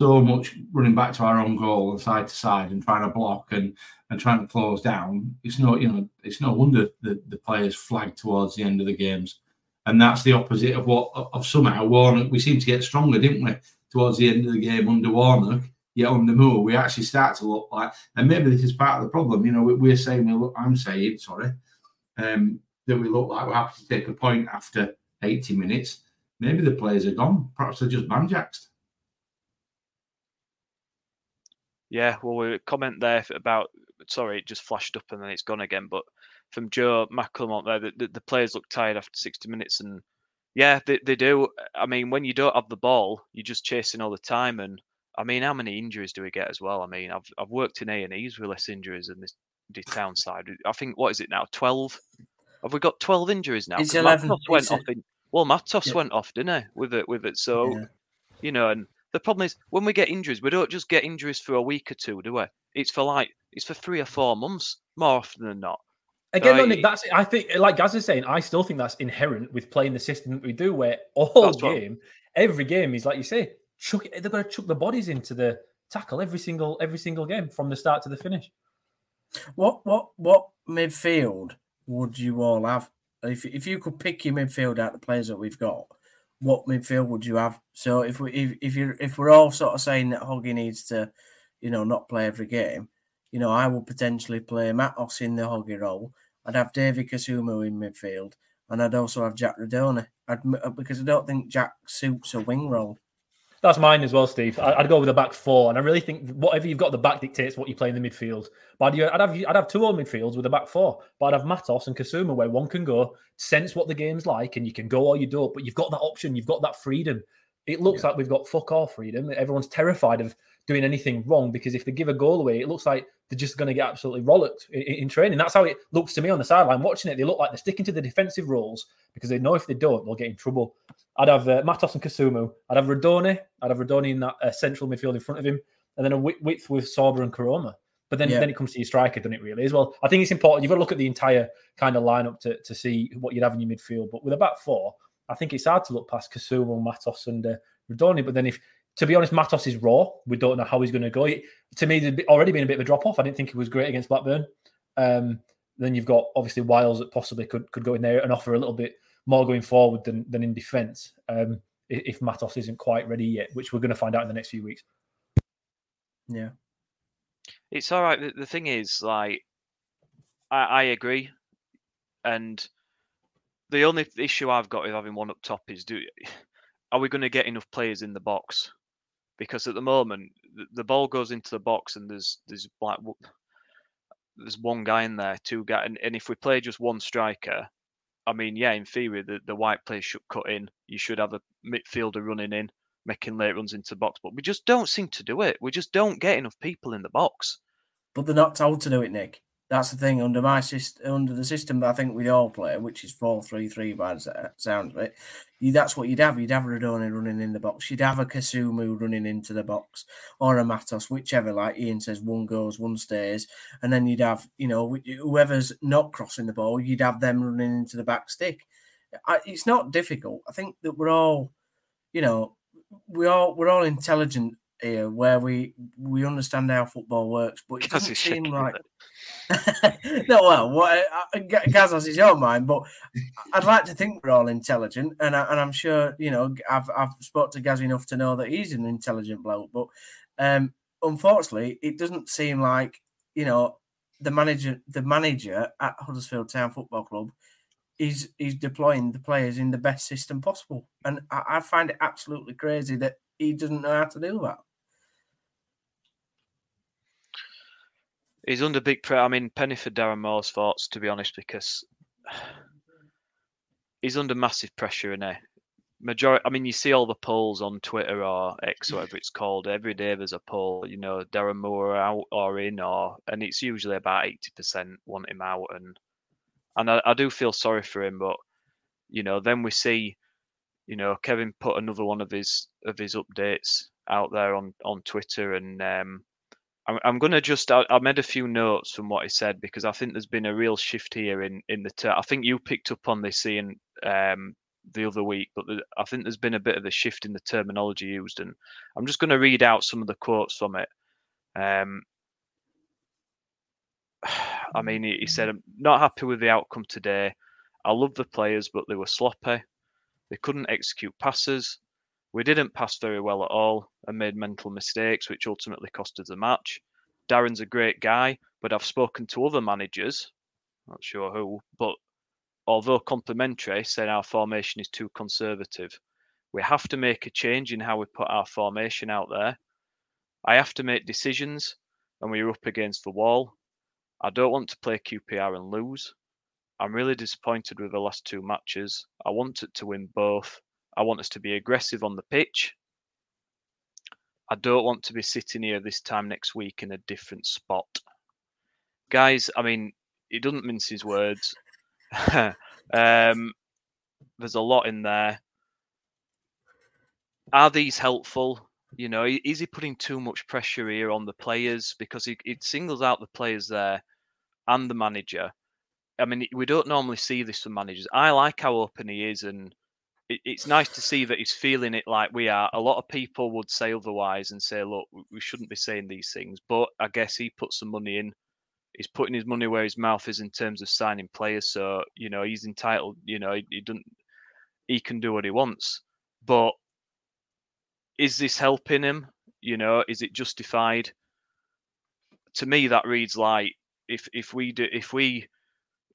so much running back to our own goal and side to side and trying to block and and trying to close down. It's no, you know, it's no wonder that the players flag towards the end of the games, and that's the opposite of what of somehow Warnock. We seem to get stronger, didn't we, towards the end of the game under Warnock. Yet the Moore, we actually start to look like, and maybe this is part of the problem. You know, we're saying we look. I'm saying, sorry, um, that we look like we're happy to take a point after 80 minutes. Maybe the players are gone. Perhaps they're just banjaxed.
Yeah, well, we comment there about. Sorry, it just flashed up and then it's gone again. But from Joe McClemont there, the, the, the players look tired after 60 minutes, and yeah, they, they do. I mean, when you don't have the ball, you're just chasing all the time, and I mean, how many injuries do we get as well? I mean, I've I've worked in A and E's with less injuries than this, this town side. I think what is it now? Twelve? Have we got twelve injuries now?
It's eleven.
Went off in, well, Matos yeah. went off, didn't he? With it, with it. So, yeah. you know, and the problem is when we get injuries, we don't just get injuries for a week or two, do we? It's for like it's for three or four months more often than not.
Again, so, Nick, that's I think like Gaz is saying, I still think that's inherent with playing the system that we do, where all game, every game is like you say, chuck they're going to chuck the bodies into the tackle every single every single game from the start to the finish.
What what what midfield would you all have if if you could pick your midfield out the players that we've got? what midfield would you have? So if we if, if you if we're all sort of saying that Hoggy needs to, you know, not play every game, you know, I would potentially play Matos in the Hoggy role. I'd have David Kasumu in midfield, and I'd also have Jack Rudoni. I'd, because I don't think Jack suits a wing role.
That's mine as well, Steve. I'd go with a back four, and I really think whatever you've got the back dictates what you play in the midfield. But I'd have I'd have two old midfields with a back four, but I'd have Matos and Kasumu where one can go sense what the game's like, and you can go or you don't. But you've got that option, you've got that freedom. It looks yeah. like we've got fuck all freedom. Everyone's terrified of doing anything wrong because if they give a goal away, it looks like they're just going to get absolutely rollicked in, in, training. That's how it looks to me on the sideline watching it. They look like they're sticking to the defensive roles because they know if they don't, they'll get in trouble. I'd have uh, Matos and Kasumu. I'd have Rudoni. I'd have Rudoni in that uh, central midfield in front of him, and then a width with Sorba and Koroma. But then, yeah. then it comes to your striker, doesn't it? Really, as well. I think it's important. You've got to look at the entire kind of lineup to, to see what you'd have in your midfield. But with a back four, I think it's hard to look past Kasumu, Matos, and uh, Rudoni. But then, if to be honest, Matos is raw. We don't know how he's going to go. to me, there's already been a bit of a drop off. I didn't think he was great against Blackburn. Um, then you've got obviously Wiles that possibly could could go in there and offer a little bit more going forward than than in defence. Um, if Matos isn't quite ready yet, which we're going to find out in the next few weeks.
Yeah,
it's all right. The, the thing is, like, I, I agree, and the only issue I've got with having one up top is do are we going to get enough players in the box? Because at the moment, the, ball goes into the box and there's there's like there's one guy in there, two guy, and, and if we play just one striker, I mean, yeah, in theory, the, the white players should cut in. You should have a midfielder running in, making late runs into the box, but we just don't seem to do it. We just don't get enough people in the box.
But they're not told to do it, Nick. That's the thing under my system, under the system that I think we all play, which is four three three by the sound of it. You, that's what you'd have. You'd have Rudoni running in the box. You'd have a Kasumu running into the box, or a Matos, whichever. Like Ian says, one goes, one stays, and then you'd have you know whoever's not crossing the ball, you'd have them running into the back stick. I, it's not difficult. I think that we're all, you know, we all we're all intelligent here, where we we understand how football works, but it doesn't seem like. no, well, what, uh, Gaz has his own mind, but I'd like to think we're all intelligent, and I, and I'm sure you know I've I've spoke to Gaz enough to know that he's an intelligent bloke, but um, unfortunately, it doesn't seem like you know the manager the manager at Huddersfield Town Football Club is is deploying the players in the best system possible, and I, I find it absolutely crazy that he doesn't know how to do that.
He's under big pressure. I mean, penny for Darren Moore's thoughts, to be honest, because he's under massive pressure, and majority. I mean, you see all the polls on Twitter or X, whatever it's called. Every day there's a poll. You know, Darren Moore out or in, or and it's usually about eighty percent want him out, and and I, I do feel sorry for him, but you know, then we see, you know, Kevin put another one of his of his updates out there on on Twitter, and um, I'm, I'm going to just I, I, made a few notes from what he said because I think there's been a real shift here in in the ter- I think you picked up on this seeing um, the other week, but the, I think there's been a bit of a shift in the terminology used, and I'm just going to read out some of the quotes from it. Um, I mean, he, he said, "I'm not happy with the outcome today. I love the players, but they were sloppy. They couldn't execute passes. We didn't pass very well at all and made mental mistakes, which ultimately cost us the match. Darren's a great guy, but I've spoken to other managers, not sure who, but although complimentary, said our formation is too conservative. We have to make a change in how we put our formation out there. I have to make decisions, and we're up against the wall. I don't want to play QPR and lose. I'm really disappointed with the last two matches. I wanted to win both, I want us to be aggressive on the pitch. I don't want to be sitting here this time next week in a different spot. Guys, I mean, he doesn't mince his words. um, there's a lot in there. Are these helpful? You know, is he putting too much pressure here on the players? Because he singles out the players there and the manager. I mean, we don't normally see this from managers. I like how open he is and it, it's nice to see that he's feeling it like we are. A lot of people would say otherwise and say, look, we shouldn't be saying these things. But I guess he put some money in. He's putting his money where his mouth is in terms of signing players. So, you know, he's entitled, you know, he, he doesn't, he can do what he wants. But is this helping him? You know, is it justified? To me, that reads like if if we do if we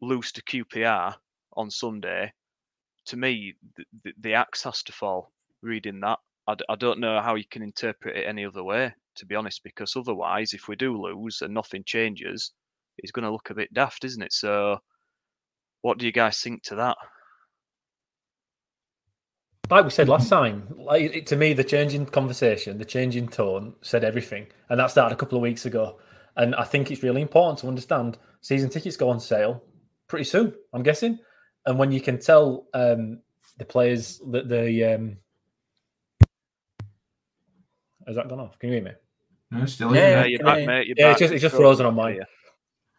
lose to QPR on Sunday, to me, the, the, axe has to fall. Reading that, I, I don't know how you can interpret it any other way, to be honest, because otherwise, if we do lose and nothing changes, it's going to look a bit daft, isn't it? So, what do you guys think to that?
Like we said last time, like to me, the changing conversation, the changing tone said everything, and that started a couple of weeks ago. And I think it's really important to understand season tickets go on sale pretty soon. I'm guessing and when you can tell um, the players that the um, has that gone off? Can you hear me?
No, still
yeah, you're back, mate. You're
yeah,
back.
it's just, it's just frozen on mine.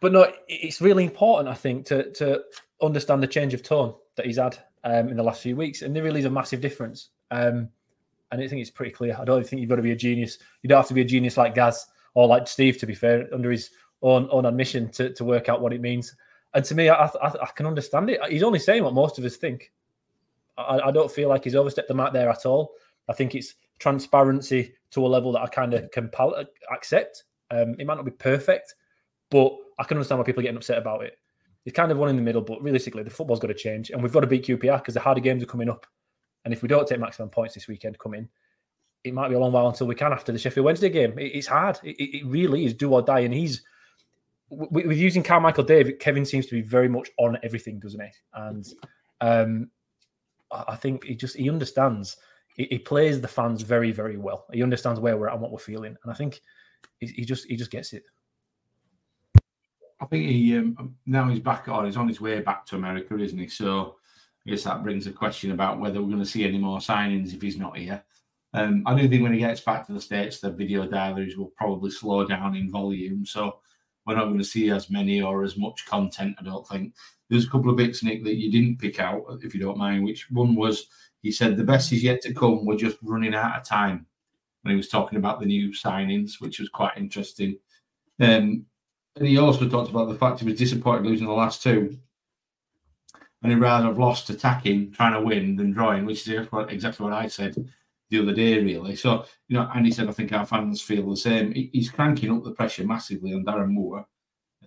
But no, it's really important, I think, to to understand the change of tone that he's had um, in the last few weeks, and there really is a massive difference. Um, and I think it's pretty clear. I don't think you've got to be a genius. You don't have to be a genius like Gaz or like Steve, to be fair, under his own own admission to to work out what it means. And to me, I, I, I, can understand it. He's only saying what most of us think. I, I don't feel like he's overstepped the mark there at all. I think it's transparency to a level that I kind of can pal- accept. Um, it might not be perfect, but I can understand why people are getting upset about it. It's kind of one in the middle, but realistically, the football's got to change, and we've got to beat QPR because the harder games are coming up. And if we don't take maximum points this weekend coming, it might be a long while until we can after the Sheffield Wednesday game. It, it's hard. It, it, really is do or die. And he's with, with using Carmichael Dave, Kevin seems to be very much on everything, doesn't he? And um, I think he just he understands. He, he, plays the fans very, very well. He understands where we're at and what we're feeling, and I think he, he just he just gets it.
I think he um, now he's back on. He's on his way back to America, isn't he? So I guess that brings a question about whether we're going to see any more signings if he's not here. Um, I do think when he gets back to the states, the video diaries will probably slow down in volume. So we're not going to see as many or as much content. I don't think. There's a couple of bits, Nick, that you didn't pick out, if you don't mind. Which one was he said the best is yet to come. We're just running out of time when he was talking about the new signings, which was quite interesting. Um, and he also talked about the fact he was disappointed losing the last two. And he'd rather have lost attacking, trying to win, than drawing, which is exactly what I said the other day, really. So, you know, and he said, I think our fans feel the same. He's cranking up the pressure massively on Darren Moore.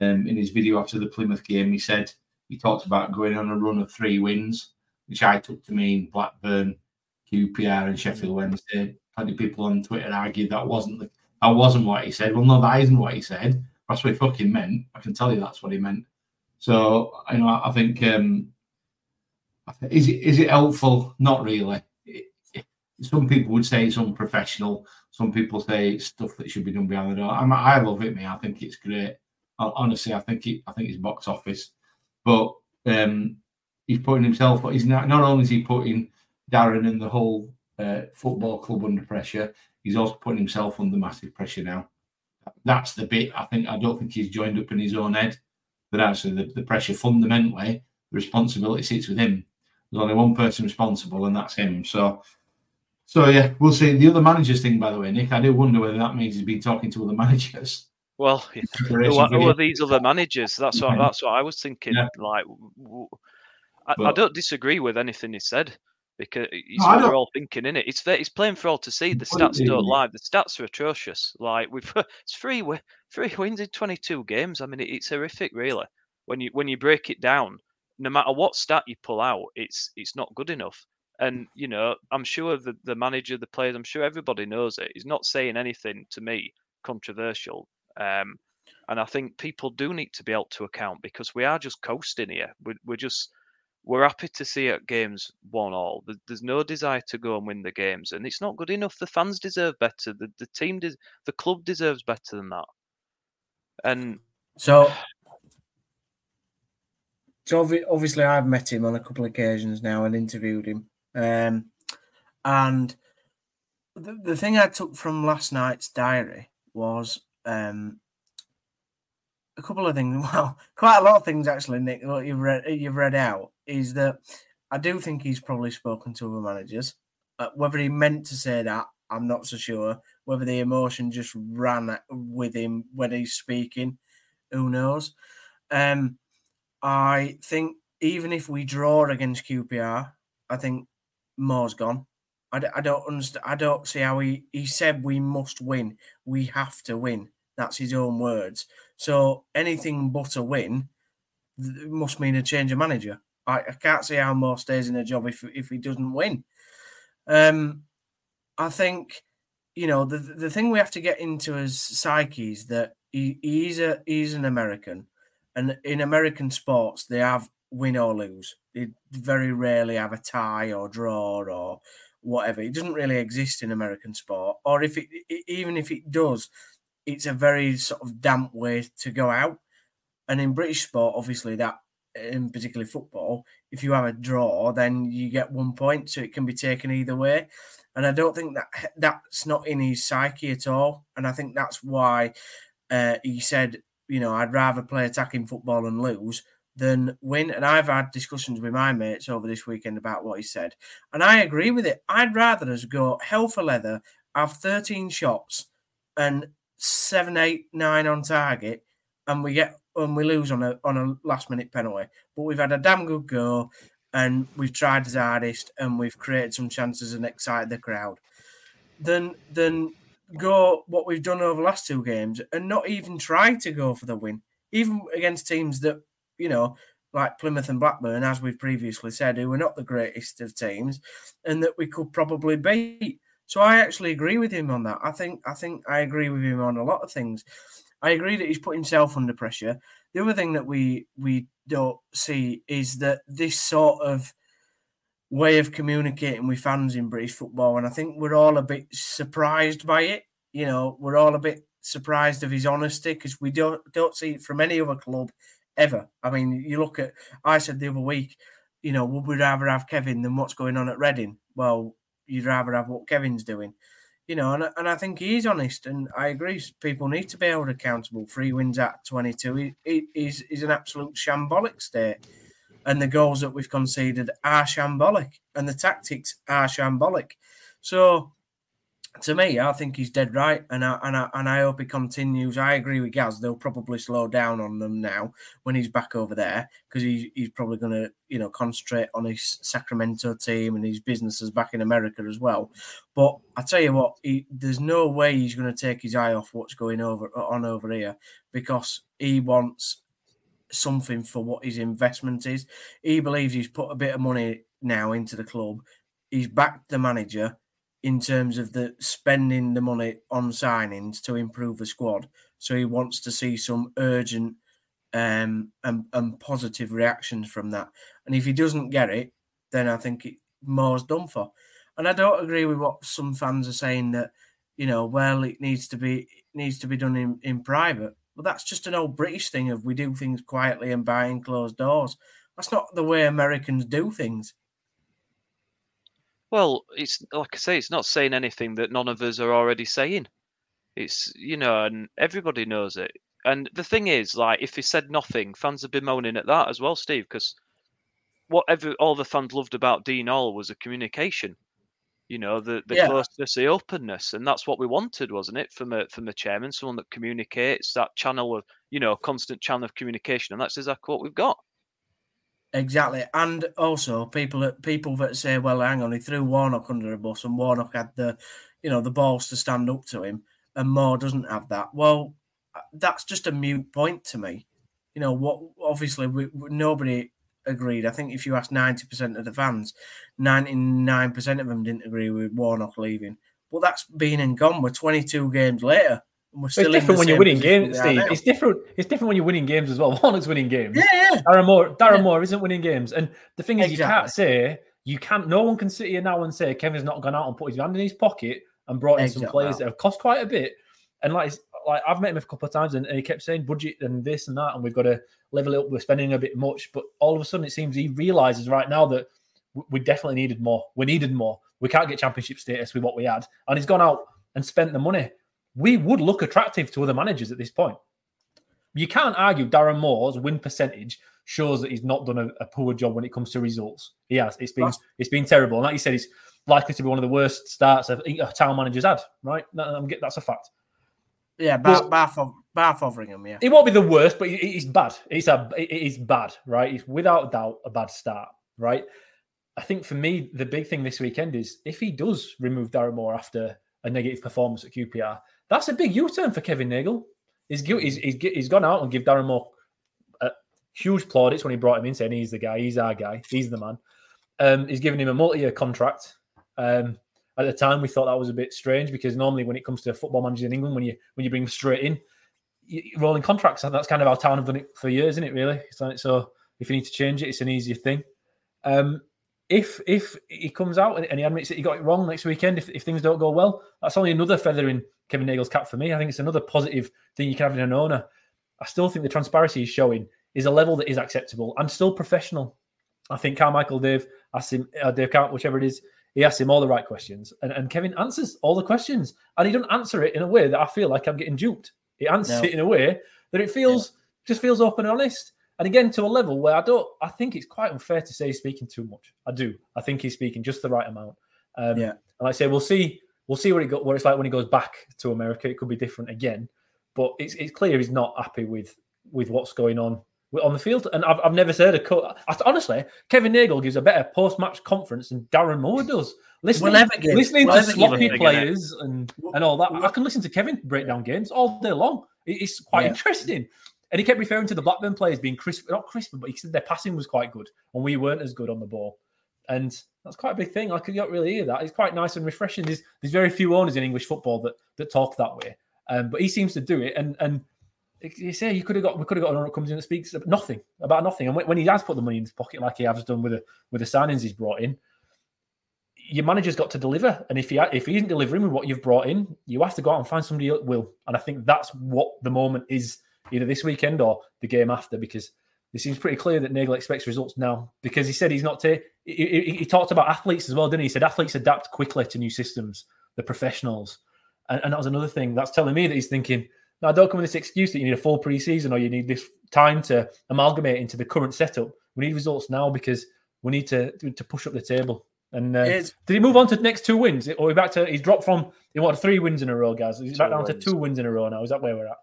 Um, in his video after the Plymouth game, he said he talked about going on a run of three wins, which I took to mean Blackburn, QPR, and Sheffield Wednesday. Plenty of people on Twitter argued that wasn't the, that wasn't what he said. Well, no, that isn't what he said. That's what he fucking meant. I can tell you that's what he meant. So you know, I think um, is it is it helpful? Not really. Some people would say it's unprofessional. Some people say it's stuff that should be done behind the door. I'm, I love it, me. I think it's great. Honestly, I think it. I think it's box office, but um, he's putting himself. He's not. Not only is he putting Darren and the whole uh, football club under pressure, he's also putting himself under massive pressure now that's the bit I think I don't think he's joined up in his own head. That actually the, the pressure fundamentally, the responsibility sits with him. There's only one person responsible, and that's him. So so yeah, we'll see. The other managers thing, by the way, Nick, I do wonder whether that means he's been talking to other managers.
Well, who, are, who are these other managers? That's what that's what I was thinking. Yeah. Like, I, but, I, don't disagree with anything he said because it's no, we're all thinking, in it. It's it's playing for all to see. The stats don't lie. The stats are atrocious. Like we've it's three three wins in twenty two games. I mean, it's horrific, really. When you when you break it down, no matter what stat you pull out, it's it's not good enough. And you know, I'm sure the the manager, the players, I'm sure everybody knows it. He's not saying anything to me controversial. Um, and I think people do need to be held to account because we are just coasting here. We're, we're just we're happy to see it games one all. There's no desire to go and win the games, and it's not good enough. The fans deserve better. The the team, des- the club deserves better than that. And
so, so obviously, I've met him on a couple of occasions now and interviewed him. Um, and the, the thing I took from last night's diary was um, a couple of things. Well, quite a lot of things actually, Nick. What you've read, you've read out is that I do think he's probably spoken to other managers. Uh, whether he meant to say that, I'm not so sure. Whether the emotion just ran with him when he's speaking, who knows? Um, I think even if we draw against QPR, I think Moore's gone. I d- I don't understand. I don't see how he, he said we must win. We have to win. That's his own words. So anything but a win must mean a change of manager. I, I can't see how Moore stays in a job if if he doesn't win. Um, I think you know the the thing we have to get into as psyche is that he, he's a he's an American, and in American sports they have win or lose. They very rarely have a tie or draw or whatever. It doesn't really exist in American sport, or if it even if it does, it's a very sort of damp way to go out. And in British sport, obviously that in particularly football, if you have a draw, then you get one point, so it can be taken either way. And I don't think that that's not in his psyche at all. And I think that's why uh, he said, you know, I'd rather play attacking football and lose than win. And I've had discussions with my mates over this weekend about what he said, and I agree with it. I'd rather us go hell for leather, have 13 shots, and seven, eight, nine on target, and we get and we lose on a on a last minute penalty. But we've had a damn good go. and we've tried his hardest and we've created some chances and excited the crowd, then then go what we've done over the last two games and not even try to go for the win, even against teams that you know like Plymouth and Blackburn, as we've previously said, who were not the greatest of teams, and that we could probably beat. So I actually agree with him on that. I think I think I agree with him on a lot of things. I agree that he's put himself under pressure. The other thing that we we don't see is that this sort of way of communicating with fans in British football, and I think we're all a bit surprised by it. You know, we're all a bit surprised of his honesty because we don't don't see it from any other club ever. I mean, you look at I said the other week, you know, would we rather have Kevin than what's going on at Reading? Well, you'd rather have what Kevin's doing, you know, and, and I think he's honest, and I agree. People need to be held accountable. Three wins at 22 he, he, an absolute shambolic state, and the goals that we've conceded are shambolic, and the tactics are shambolic. So to me, I think he's dead right, and I, and I and I hope he continues. I agree with Gaz; they'll probably slow down on them now when he's back over there because he, he's probably going to you know concentrate on his Sacramento team and his businesses back in America as well. But I tell you what, he, there's no way he's going to take his eye off what's going over on over here because he wants something for what his investment is. He believes he's put a bit of money now into the club. He's backed the manager in terms of the spending the money on signings to improve the squad. So he wants to see some urgent um, and, and positive reactions from that. And if he doesn't get it, then I think it, more's done for. And I don't agree with what some fans are saying that, you know, well, it needs to be needs to be done in, in private. Well, that's just an old British thing of we do things quietly and behind closed doors. That's not the way Americans do things.
Well, it's like I say, it's not saying anything that none of us are already saying. It's you know, and everybody knows it. And the thing is, like, if he said nothing, fans have been moaning at that as well, Steve, because whatever all the fans loved about Dean Hoyle was the communication. You know, the the yeah. closeness, the openness, and that's what we wanted, wasn't it, from a from a chairman, someone that communicates that channel of you know constant channel of communication, and that's exactly what we've got.
Exactly, and also people that people that say, "Well, hang on, he threw Warnock under a bus, and Warnock had the, you know, the balls to stand up to him, and Moore doesn't have that." Well, uh, that's just a mute point to me. You know what? Obviously, we, nobody agreed. I think if you ask ninety percent of the fans, ninety nine percent of them didn't agree with Warnock leaving. Well, that's been and gone. We're twenty two games later
it's different when you're winning games, Steve. It's different. It's different when you're winning games as well. Warnock's winning games.
Yeah, yeah.
Darren Moore, Darren yeah. Moore isn't winning games, and the thing is, exactly. you can't say you can't. No one can sit here now and say Kevin's not gone out and put his hand in his pocket and brought in exactly. some players that have cost quite a bit. And like, like I've met him a couple of times, and, and he kept saying budget and this and that, and we've got to level it up. We're spending a bit much, but all of a sudden, it seems he realizes right now that we definitely needed more. We needed more. We can't get championship status with what we had, and he's gone out and spent the money we would look attractive to other managers at this point. You can't argue Darren Moore's win percentage shows that he's not done a, a poor job when it comes to results. He has. It's been That's... it's been terrible. And like you said, it's likely to be one of the worst starts a town manager's had. Right? That's a fact.
Yeah, Bath, Bath, of, Bath Overingham. Yeah,
it won't be the worst, but it's bad. It's a it is bad. Right? It's without doubt a bad start. Right? I think for me, the big thing this weekend is if he does remove Darren Moore after a negative performance at QPR, that's a big U-turn for Kevin Nagle. He's, he's, he's, gone out and give Darren Moore a huge plaudits when he brought him in, saying he's the guy, he's our guy, he's the man. Um, he's given him a multi-year contract. Um, at the time, we thought that was a bit strange because normally when it comes to football managers in England, when you when you bring them straight in, you, rolling contracts, and that's kind of how Town have done it for years, isn't it? Really, so if you need to change it, it's an easier thing. Um, if if he comes out and he admits that he got it wrong next weekend, if, if things don't go well, that's only another feather in Kevin Nagle's cap for me. I think it's another positive thing you can have in an owner. I still think the transparency he's showing is a level that is acceptable and still professional. I think Carmichael Dave asked him, uh, Dave Count, whichever it is, he asks him all the right questions. And, and Kevin answers all the questions. And he doesn't answer it in a way that I feel like I'm getting duped. He answers no. it in a way that it feels just feels open and honest. And again, to a level where I don't, I think it's quite unfair to say he's speaking too much. I do. I think he's speaking just the right amount. Um, yeah. And like I say, we'll see. We'll see what it got, what it's like when he goes back to America. It could be different again, but it's it's clear he's not happy with with what's going on on the field. And I've, I've never heard a cut. Honestly, Kevin Nagle gives a better post match conference than Darren Moore does. Listening, listening to sloppy players and, and all that. I can listen to Kevin break down games all day long. It's quite yeah. interesting. And he kept referring to the Blackburn players being crisp, not crisp, but he said their passing was quite good and we weren't as good on the ball. And that's quite a big thing. I could not really hear that. It's quite nice and refreshing. There's, there's very few owners in English football that that talk that way. Um, but he seems to do it. And and you say you could have got we could have got an owner that comes in that speaks nothing about nothing. And when, when he has put the money in his pocket like he has done with the with the signings he's brought in, your manager's got to deliver. And if he if he isn't delivering with what you've brought in, you have to go out and find somebody that will. And I think that's what the moment is either this weekend or the game after because it seems pretty clear that Nagle expects results now because he said he's not. Ta- he, he, he, talked about athletes as well, didn't he? He said athletes adapt quickly to new systems, the professionals, and, and that was another thing that's telling me that he's thinking. Now, don't come with this excuse that you need a full preseason or you need this time to amalgamate into the current setup. We need results now because we need to to push up the table. And uh, did he move on to the next two wins, or we back to? He's dropped from he what three wins in a row, guys. He's back down wins. to two wins in a row now. Is that where we're at?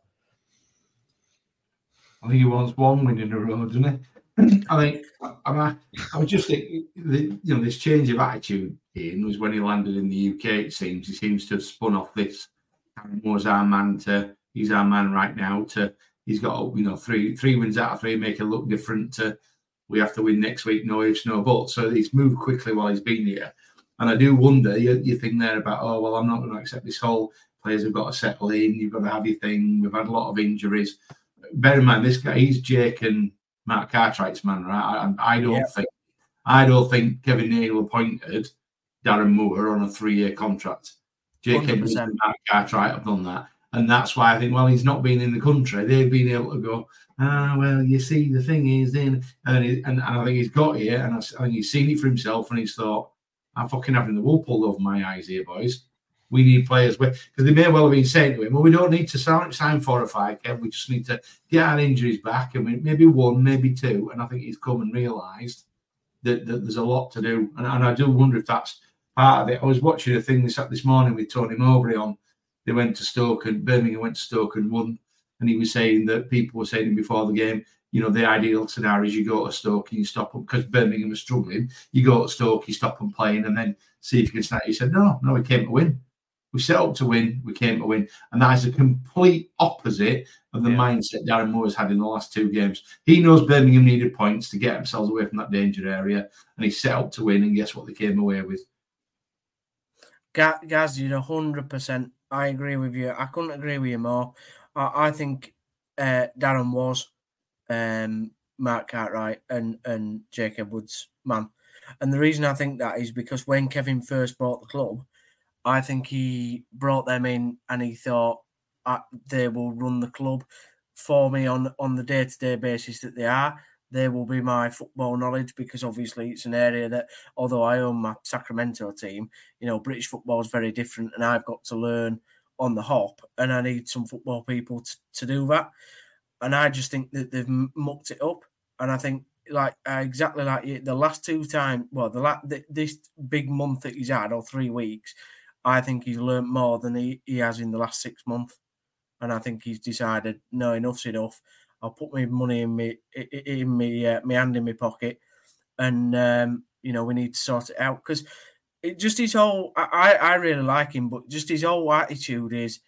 I think he wants one win in a row, doesn't he? I think I'm, I I was just think the, you know this change of attitude in was when he landed in the UK. It seems he seems to have spun off this was our man to he's our man right now. To he's got you know three three wins out of three, make it look different. To we have to win next week, no ifs, no buts. So he's moved quickly while he's been here. And I do wonder, you, you think there about, oh, well, I'm not going to accept this whole players have got to settle in, you've got to have your thing. We've had a lot of injuries bear in mind this guy, he's Jake and Mark Cartwright's man, right? I, I don't yeah. think I don't think Kevin Nagle appointed Darren Moore on a three-year contract. Jake and Mark Cartwright have done that. And that's why I think, well, he's not been in the country. They've been able to go, ah, well, you see, the thing is, then, and, he, and, and, I think he's got here, and I, think he's seen it for himself, and he's thought, I'm fucking having the wool pulled over my eyes here, boys we need players because they may well have been saying to him, well, we don't need to sign, sign four or five, Kev. We just need to get our injuries back and we, maybe one, maybe two. And I think he's come and realised that, that, there's a lot to do. And, and, I do wonder if that's part of it. I was watching a thing this this morning with Tony Mowbray on. They went to Stoke and Birmingham went to Stoke and won. And he was saying that people were saying before the game, you know, the ideal scenario is you go to Stoke and you stop them because Birmingham was struggling. You go to Stoke, you stop them playing, and then see if you can snap. He said, no, no, we came to win. We set up to win. We came to win, and that is a complete opposite of the yeah. mindset Darren Moore has had in the last two games. He knows Birmingham needed points to get themselves away from that danger area, and he set up to win. And guess what? They came away with.
Gaz, you're hundred percent. I agree with you. I couldn't agree with you more. I, I think uh, Darren was um, Mark Cartwright and and Jacob Woods man, and the reason I think that is because when Kevin first bought the club I think he brought them in and he thought uh, they will run the club for me on on the day to day basis that they are. They will be my football knowledge because obviously it's an area that, although I own my Sacramento team, you know, British football is very different and I've got to learn on the hop and I need some football people to, to do that. And I just think that they've mucked it up. And I think like uh, exactly like the last two times, well, the, la- this big month that he's had or three weeks, I think he's learnt more than he, he has in the last six months. And I think he's decided, no, enough's enough. I'll put my money in me in me uh, my hand in my pocket, and um, you know we need to sort it out because it just his whole. I I really like him, but just his whole attitude is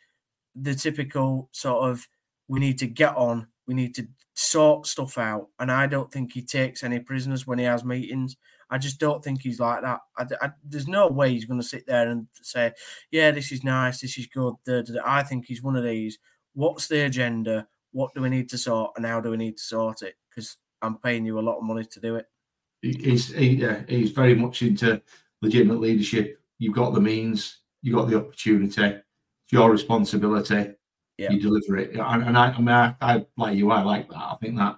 the typical sort of we need to get on, we need to sort stuff out, and I don't think he takes any prisoners when he has meetings. I just don't think he's like that. I, I, there's no way he's going to sit there and say, "Yeah, this is nice, this is good." I think he's one of these. What's the agenda? What do we need to sort, and how do we need to sort it? Because I'm paying you a lot of money to do it.
He's he, yeah, he's very much into legitimate leadership. You've got the means, you've got the opportunity. It's your responsibility. Yeah. You deliver it, and, and I, I mean, I, I like you. I like that. I think that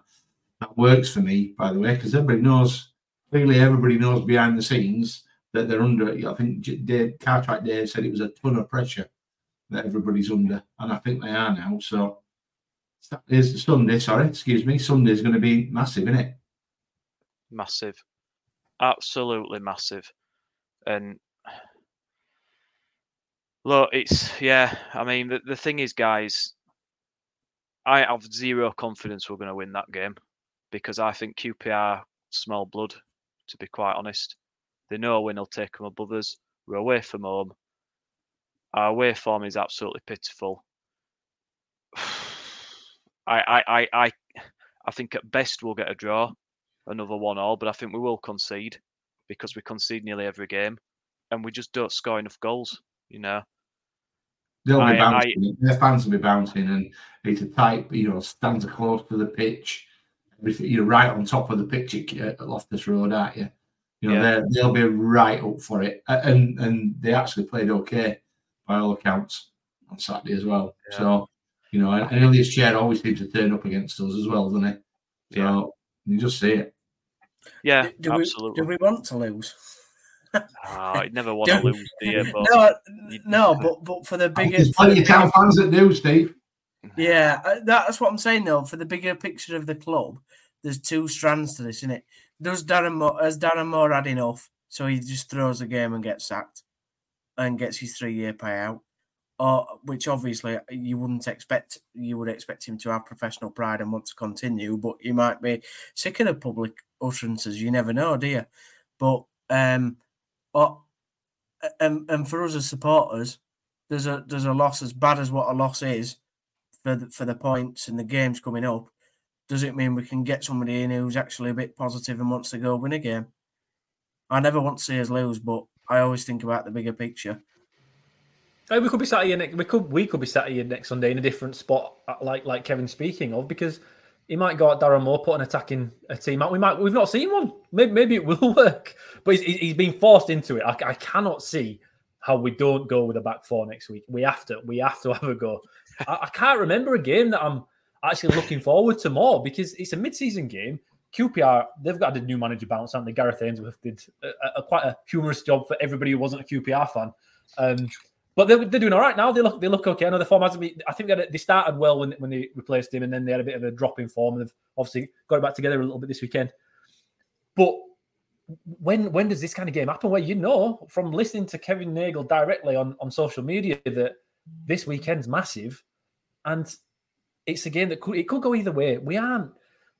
that works for me, by the way, because everybody knows clearly everybody knows behind the scenes that they're under. I think Dave Cartwright Dave said it was a ton of pressure that everybody's under, and I think they are now. So is Sunday, sorry, excuse me. Sunday's going to be massive, isn't it?
Massive, absolutely massive, and look, it's yeah. I mean, the, the thing is, guys, I have zero confidence we're going to win that game. because I think QPR small blood. To be quite honest, they know when they'll take them above us. We're away from home. Our away form is absolutely pitiful. I, I, I, I, I think at best we'll get a draw, another one all, but I think we will concede because we concede nearly every game, and we just don't score enough goals. You know.
They'll be
I-
bouncing. Their fans will be bouncing, and it's a tight, you know, stands close to the pitch. Everything, you're right on top of the pitch at at Loftus Road, aren't you? You know,
Yeah.
they're they'll be right up for it, and and they actually played okay by all accounts on Saturday as well.
Yeah.
So, you know, and, and Ilias Chair always seems to turn up against us as well, doesn't he? So
Yeah.
you just see it.
Yeah,
do, we,
absolutely.
do we want to lose?
Ah, I never want to lose, do you? But
no, no, but but for the
I think There's plenty of town fans that do, Steve.
Yeah, uh, that's what I'm saying though. For the bigger picture of the club, there's two strands to this, isn't it? Does Darren Moore has Darren Moore had enough, so he just throws the game and gets sacked, and gets his three year payout, or which obviously you wouldn't expect. You would expect him to have professional pride and want to continue, but he might be sick of the public utterances. You never know, do you? But um, or, and and for us as supporters, there's a there's a loss as bad as what a loss is for the, for the points and the games coming up. Does it mean we can get somebody in who's actually a bit positive and wants to go win a game? I never want to see us lose, but I always think about the bigger picture.
Hey, we could be sat here next. We could we could be sat here next Sunday in a different spot, uh, like like Kevin speaking of, because he might go at Darren Moore, put an attacking a team out. We might we've not seen one. Maybe, maybe it will work, but he's, he's been forced into it. I, I cannot see how we don't go with a back four next week. We have to. We have to have a go. I, I can't remember a game that I'm actually looking forward to more because it's a mid-season game. QPR, they've got a new manager bounce, haven't they? Gareth Ainsworth did a, a, quite a humorous job for everybody who wasn't a QPR fan. Um, but they're, they're doing all right now. They look they look okay. I know the form hasn't been. I think they, had, they started well when, when they replaced him, and then they had a bit of a drop in form. And they've obviously got it back together a little bit this weekend. But when when does this kind of game happen? Where you know from listening to Kevin Nagle directly on, on social media that this weekend's massive, and it's a game that could it could go either way. We aren't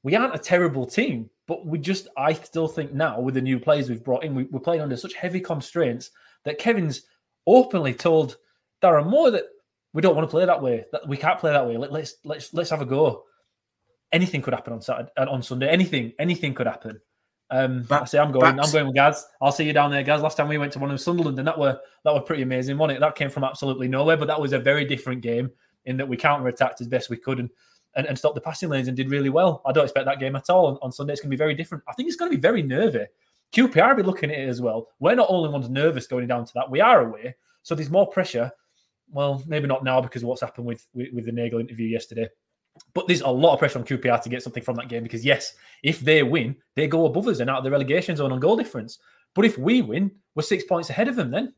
we aren't a terrible team, but we just I still think now with the new players we've brought in, we, we're playing under such heavy constraints that Kevin's openly told Darren Moore that we don't want to play that way. That we can't play that way. Let, let's let's let's have a go. Anything could happen on Saturday, on Sunday. Anything, anything could happen. Um,
Back-
I say I'm going.
backs-
I'm going with Gaz. I'll see you down there, Gaz. Last time we went to one of Sunderland, and that were that were pretty amazing, wasn't it? That came from absolutely nowhere, but that was a very different game in that we counter attacked as best we could and, and and stopped the passing lanes and did really well. I don't expect that game at all on, on Sunday. It's going to be very different. I think it's going to be very nervy. QPR will be looking at it as well. We're not only ones nervous going down to that. We are away, so there's more pressure. Well, maybe not now because of what's happened with with, with the Nagle interview yesterday. But there's a lot of pressure on QPR to get something from that game because yes, if they win, they go above us and out of the relegation zone on goal difference. But if we win, we're six points ahead of them. Then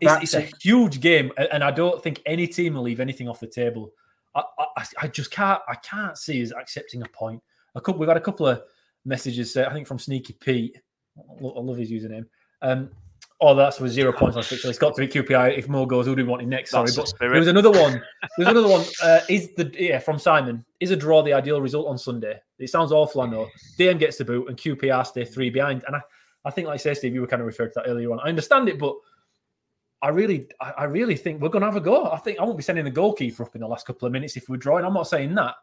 it's, it's a huge game, and I don't think any team will leave anything off the table. I, I, I just can't I can't see us accepting a point. A couple, we've had a couple of messages. Uh, I think from Sneaky Pete. I I love his username. Um, oh, that's with zero points on six. So it's got to be QPR. If more goes, who do we want in next? Sorry,
That's
but there was another one. There's another one. Uh, is the yeah from Simon? Is a draw the ideal result on Sunday? It sounds awful, I know. DM gets the boot and QPR stay three behind, and I, I think like I say, Steve, you were kind of referred to that earlier on. I understand it, but I really, I, I really think we're going to have a go. I think I won't be sending the goalkeeper up in the last couple of minutes if we're drawing. I'm not saying that,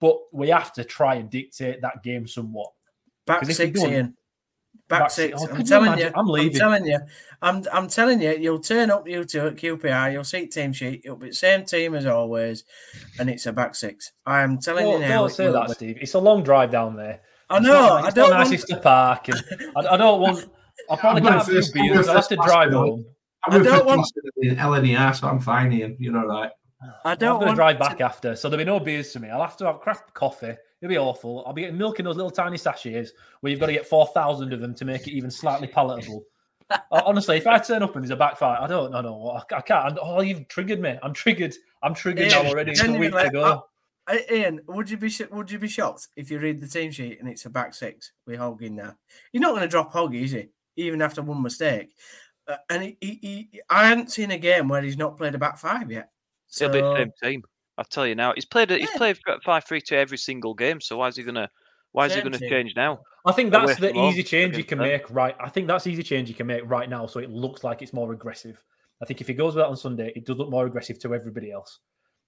but we have to try and dictate that game somewhat.
Back
'Cause if
six,
don't-
Ian. Back,
Back
six.
six. Oh,
I'm
could you
telling
imagine?
you.
I'm leaving.
telling you. I'm I'm telling you. You'll turn up you two at QPR. You'll see team sheet. It'll be the same team as always, and it's a back six. I am telling
Don't,
you now.
don't say that,
be.
Steve. It's a long drive down there.
I
It's
know.
not-
I don't
not
want.
to park, and I, I don't want. I'll probably
I'm
get
gonna
a few
first- I'm
beers. I'll have to drive
pass it on.
home.
I'm
I don't
Fred
want-
in LNER, so I'm fine, Ian. You're all right.
I
I'm
don't
going to
want
drive
to-
back after, so there'll be no beers for me. I'll have to have crap coffee. It'll be awful. I'll be getting milk in those little tiny sachets where you've got to get 4,000 of them to make it even slightly palatable. Uh, Honestly, if I turn up and there's a backfire, I don't know. No, I, I can't. Oh, you've triggered me. I'm triggered. I'm triggered
Ian,
now already. It's a week
genuinely,
to go.
I- Ian, would you be sh- would you be shocked if you read the team sheet and it's a back six with Hogg in there? You're not going to drop Hogg, is he? Even after one mistake, uh, and he, he, he, I haven't seen a game where he's not played a back five yet. So
He'll be the same team. I'll tell you now. He's played. He's
Yeah.
played five three two every single game. So why is he gonna? Why is he going to change now?
I think that's the easy change you can make. Right. I think that's easy change you can make right now, so it looks like it's more aggressive. I think if he goes with that on Sunday, it does look more aggressive to everybody else.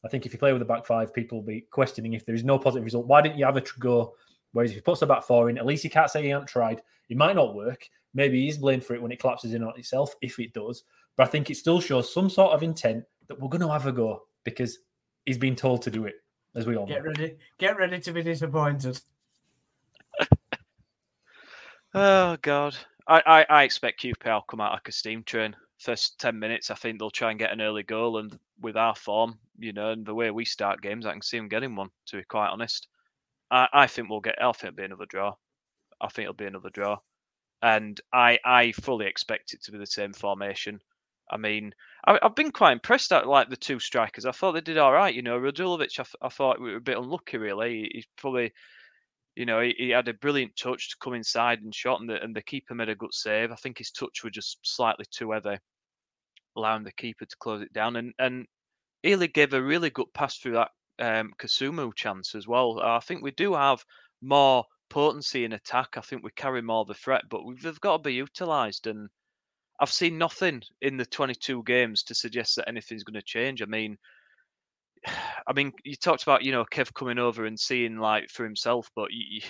I think if you play with the back five, people will be questioning if there is no positive result. Why didn't you have a go? Whereas if he puts the back four in, at least you can't say he hasn't tried. It might not work. Maybe he's blamed for it when it collapses in on itself, if it does. But I think it still shows some sort of intent that we're going to have a go because he's been told to do it, as we all
get know. ready. Get ready to be disappointed.
oh God, I, I, I expect QPR will come out like a steam train. First ten minutes, I think they'll try and get an early goal, and with our form, you know, and the way we start games, I can see them getting one. To be quite honest, I, I think we'll get. I think it'll be another draw. I think it'll be another draw, and I I fully expect it to be the same formation. I mean, I, have been quite impressed at like the two strikers. I thought they did all right. You know, Radulovic, I, I thought we were a bit unlucky. Really, he's probably, you know, he, he, had a brilliant touch to come inside and shot, and the, and the keeper made a good save. I think his touch was just slightly too heavy, allowing the keeper to close it down. And and Ely gave a really good pass through that um, Kasumu chance as well. I think we do have more potency in attack. I think we carry more of the threat, but we've got to be utilised and I've seen nothing in the 22 games to suggest that anything's going to change. I mean, I mean, you talked about you know Kev coming over and seeing like for himself, but you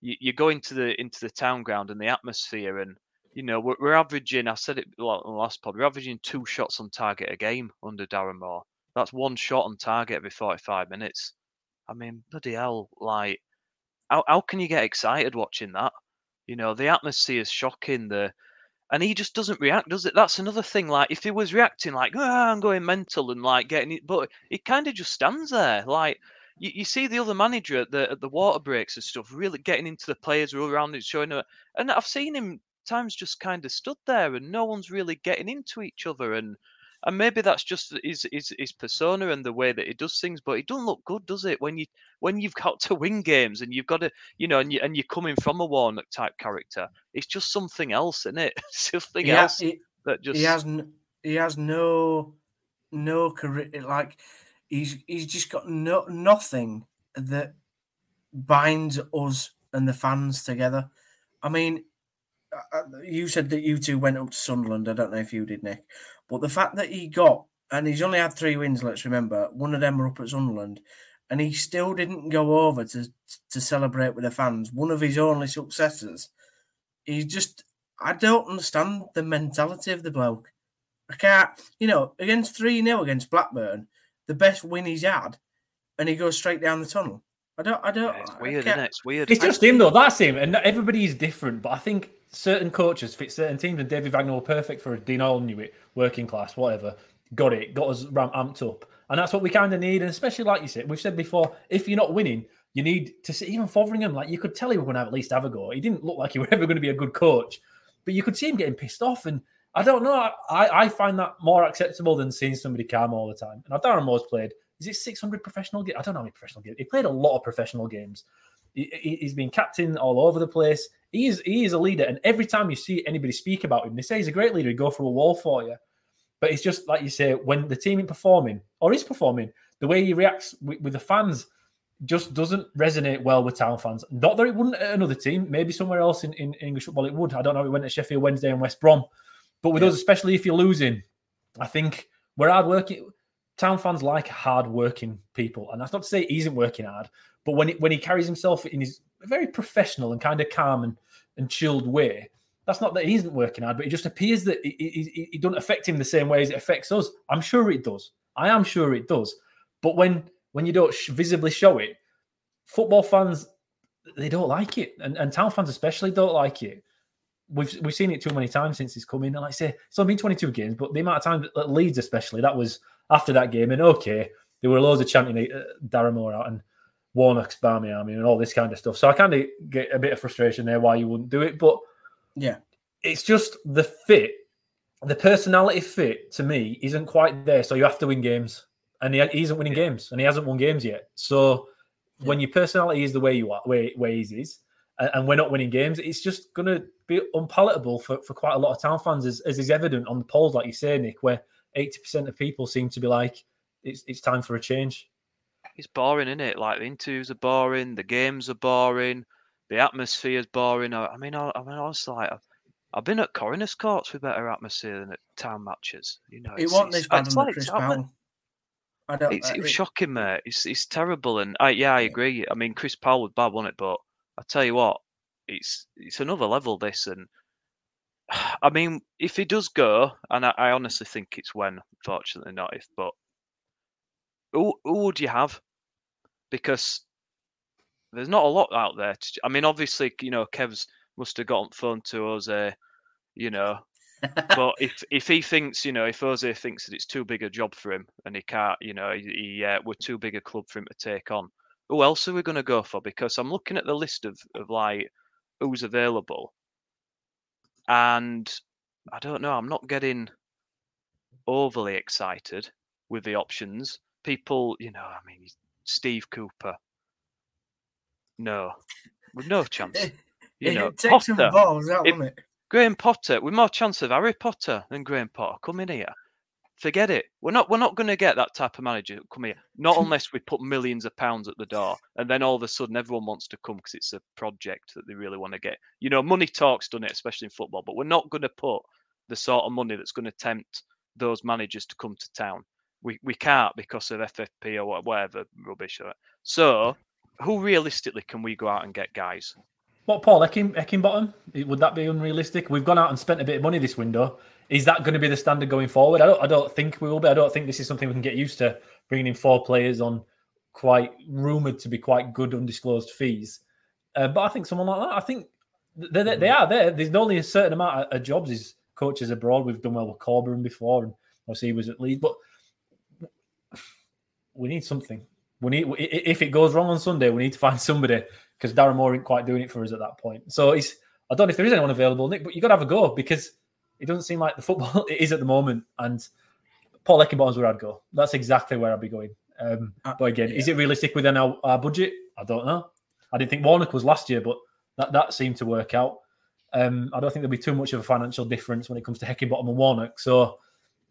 you, you go into the into the town ground and the atmosphere, and you know we're, we're averaging. I said it on the last pod. We're averaging two shots on target a game under Darren Moore. That's one shot on target every 45 minutes. I mean, bloody hell! Like, how how can you get excited watching that? You know, the atmosphere is shocking. The and he just doesn't react, does it? That's another thing. Like if he was reacting like, oh, I'm going mental and like getting it, but he kind of just stands there. Like you, you see the other manager at the at the water breaks and stuff, really getting into the players all around it, showing it. And I've seen him times just kind of stood there and no one's really getting into each other and and maybe that's just his, his his persona and the way that he does things. But it doesn't look good, does it? When you when you've got to win games and you've got to, you know, and you and you're coming from a Warnock type character, it's just something else, isn't it? something yeah, else he, that just
he has n- he has no no career like he's he's just got no nothing that binds us and the fans together. I mean, uh, uh, you said that you two went up to Sunderland. I don't know if you did, Nick, but the fact that he got, and he's only had three wins, let's remember, one of them were up at Sunderland, and he still didn't go over to to celebrate with the fans. One of his only successes. He's just, I don't understand the mentality of the bloke. I can't, you know, against 3 0 against Blackburn, the best win he's had, and he goes straight down the tunnel. I don't, I don't.
Yeah, it's weird, isn't it? It's weird.
It's just him, though. That's him. And everybody is different. But I think certain coaches fit certain teams, and David Wagner were perfect for a Dean it, working class, whatever. Got it, got us amped up, and that's what we kind of need. And especially like you said, we've said before, if you're not winning, you need to see even Fotheringham. Like you could tell he was going to have at least have a go. He didn't look like he was ever going to be a good coach, but you could see him getting pissed off. And I don't know, I, I find that more acceptable than seeing somebody calm all the time. And Darren Moore's played. Is it 600 professional games? I don't know how many professional games. He played a lot of professional games. He, has been captain all over the place. He is he is a leader, and every time you see anybody speak about him, they say he's a great leader. He'd go through a wall for you. But it's just like you say, when the team is performing or is performing, the way he reacts with, with, the fans just doesn't resonate well with town fans. Not that it wouldn't at another team, maybe somewhere else in, in English football it would. I don't know. It went to Sheffield Wednesday and West Brom, but with yeah. us, especially if you're losing, I think we're hard working. Town fans like hard working people, and that's not to say he isn't working hard, but when it, when he carries himself in his very professional and kind of calm and, and chilled way, that's not that he isn't working hard, but it just appears that it, it, it doesn't affect him the same way as it affects us. I'm sure it does. I am sure it does. But when when you don't sh- visibly show it, football fans they don't like it, and, and town fans especially don't like it. We've we've seen it too many times since he's come in. And like I say, it's only been 22 games, but the amount of time at Leeds, especially, that was after that game. And okay, there were loads of chanting uh, Darren Moore out, and Warnock's Barmy Army and all this kind of stuff. So I kind of get a bit of frustration there why you wouldn't do it. But
yeah,
it's just the fit, the personality fit to me isn't quite there. So you have to win games. And he, he isn't winning yeah. games and he hasn't won games yet. So yeah. when your personality is the way you are, way, way he is, and we're not winning games, it's just going to be unpalatable for, for quite a lot of town fans, as, as is evident on the polls, like you say, Nick, where 80% of people seem to be like, it's, it's time for a change
it's boring, isn't it? Like the interviews are boring, the games are boring. the atmosphere is boring. I, I mean, I, I mean, honestly, like, I've, I've been at Coroners Courts with better atmosphere than at town matches. You know,
it wasn't this bad under Chris Powell.
I don't. It's, uh, it was shocking, mate. It's it's terrible, and I yeah, I agree. I mean, Chris Powell was bad, wasn't it? But I tell you what, it's it's another level. This, and I mean, if he does go, and I, I honestly think it's when, fortunately not if, but who who would you have? Because there's not a lot out there. To, I mean, obviously, you know, Kev's must have gotten phone to Jose, you know. but if if he thinks, you know, if Jose thinks that it's too big a job for him and he can't, you know, he, he uh, we're too big a club for him to take on, who else are we going to go for? Because I'm looking at the list of of like who's available, and I don't know. I'm not getting overly excited with the options. People, you know, I mean, Steve Cooper. No, with no chance. You know,
Potter, balls, that, if, it?
Graham Potter, with more chance of Harry Potter than Graham Potter coming here. Forget it. We're not. We're not going to get that type of manager come here. Not unless we put millions of pounds at the door, and then all of a sudden everyone wants to come because it's a project that they really want to get. You know, money talks, done it, especially in football. But we're not going to put the sort of money that's going to tempt those managers to come to town. We we can't because of FFP or whatever rubbish. So, who realistically can we go out and get guys?
What Paul Ekin, Heckingbottom? Would that be unrealistic? We've gone out and spent a bit of money this window. Is that going to be the standard going forward? I don't. I don't think we will be. I don't think this is something we can get used to. Bringing in four players on quite rumored to be quite good undisclosed fees. Uh, but I think someone like that. I think they, they, they are there. There's only a certain amount of, of jobs as coaches abroad. We've done well with Corberan before, and obviously he was at Leeds. But we need something. We need if it goes wrong on Sunday, we need to find somebody because Darren Moore isn't quite doing it for us at that point. So he's I don't know if there is anyone available, Nick, but you got to have a go because it doesn't seem like the football it is at the moment. And Paul Heckingbottom's where I'd go. That's exactly where I'd be going. Um, uh, but again, yeah. is it realistic within our, our, budget? I don't know. I didn't think Warnock was last year, but that, that seemed to work out. Um, I don't think there'll be too much of a financial difference when it comes to Heckingbottom and Warnock. So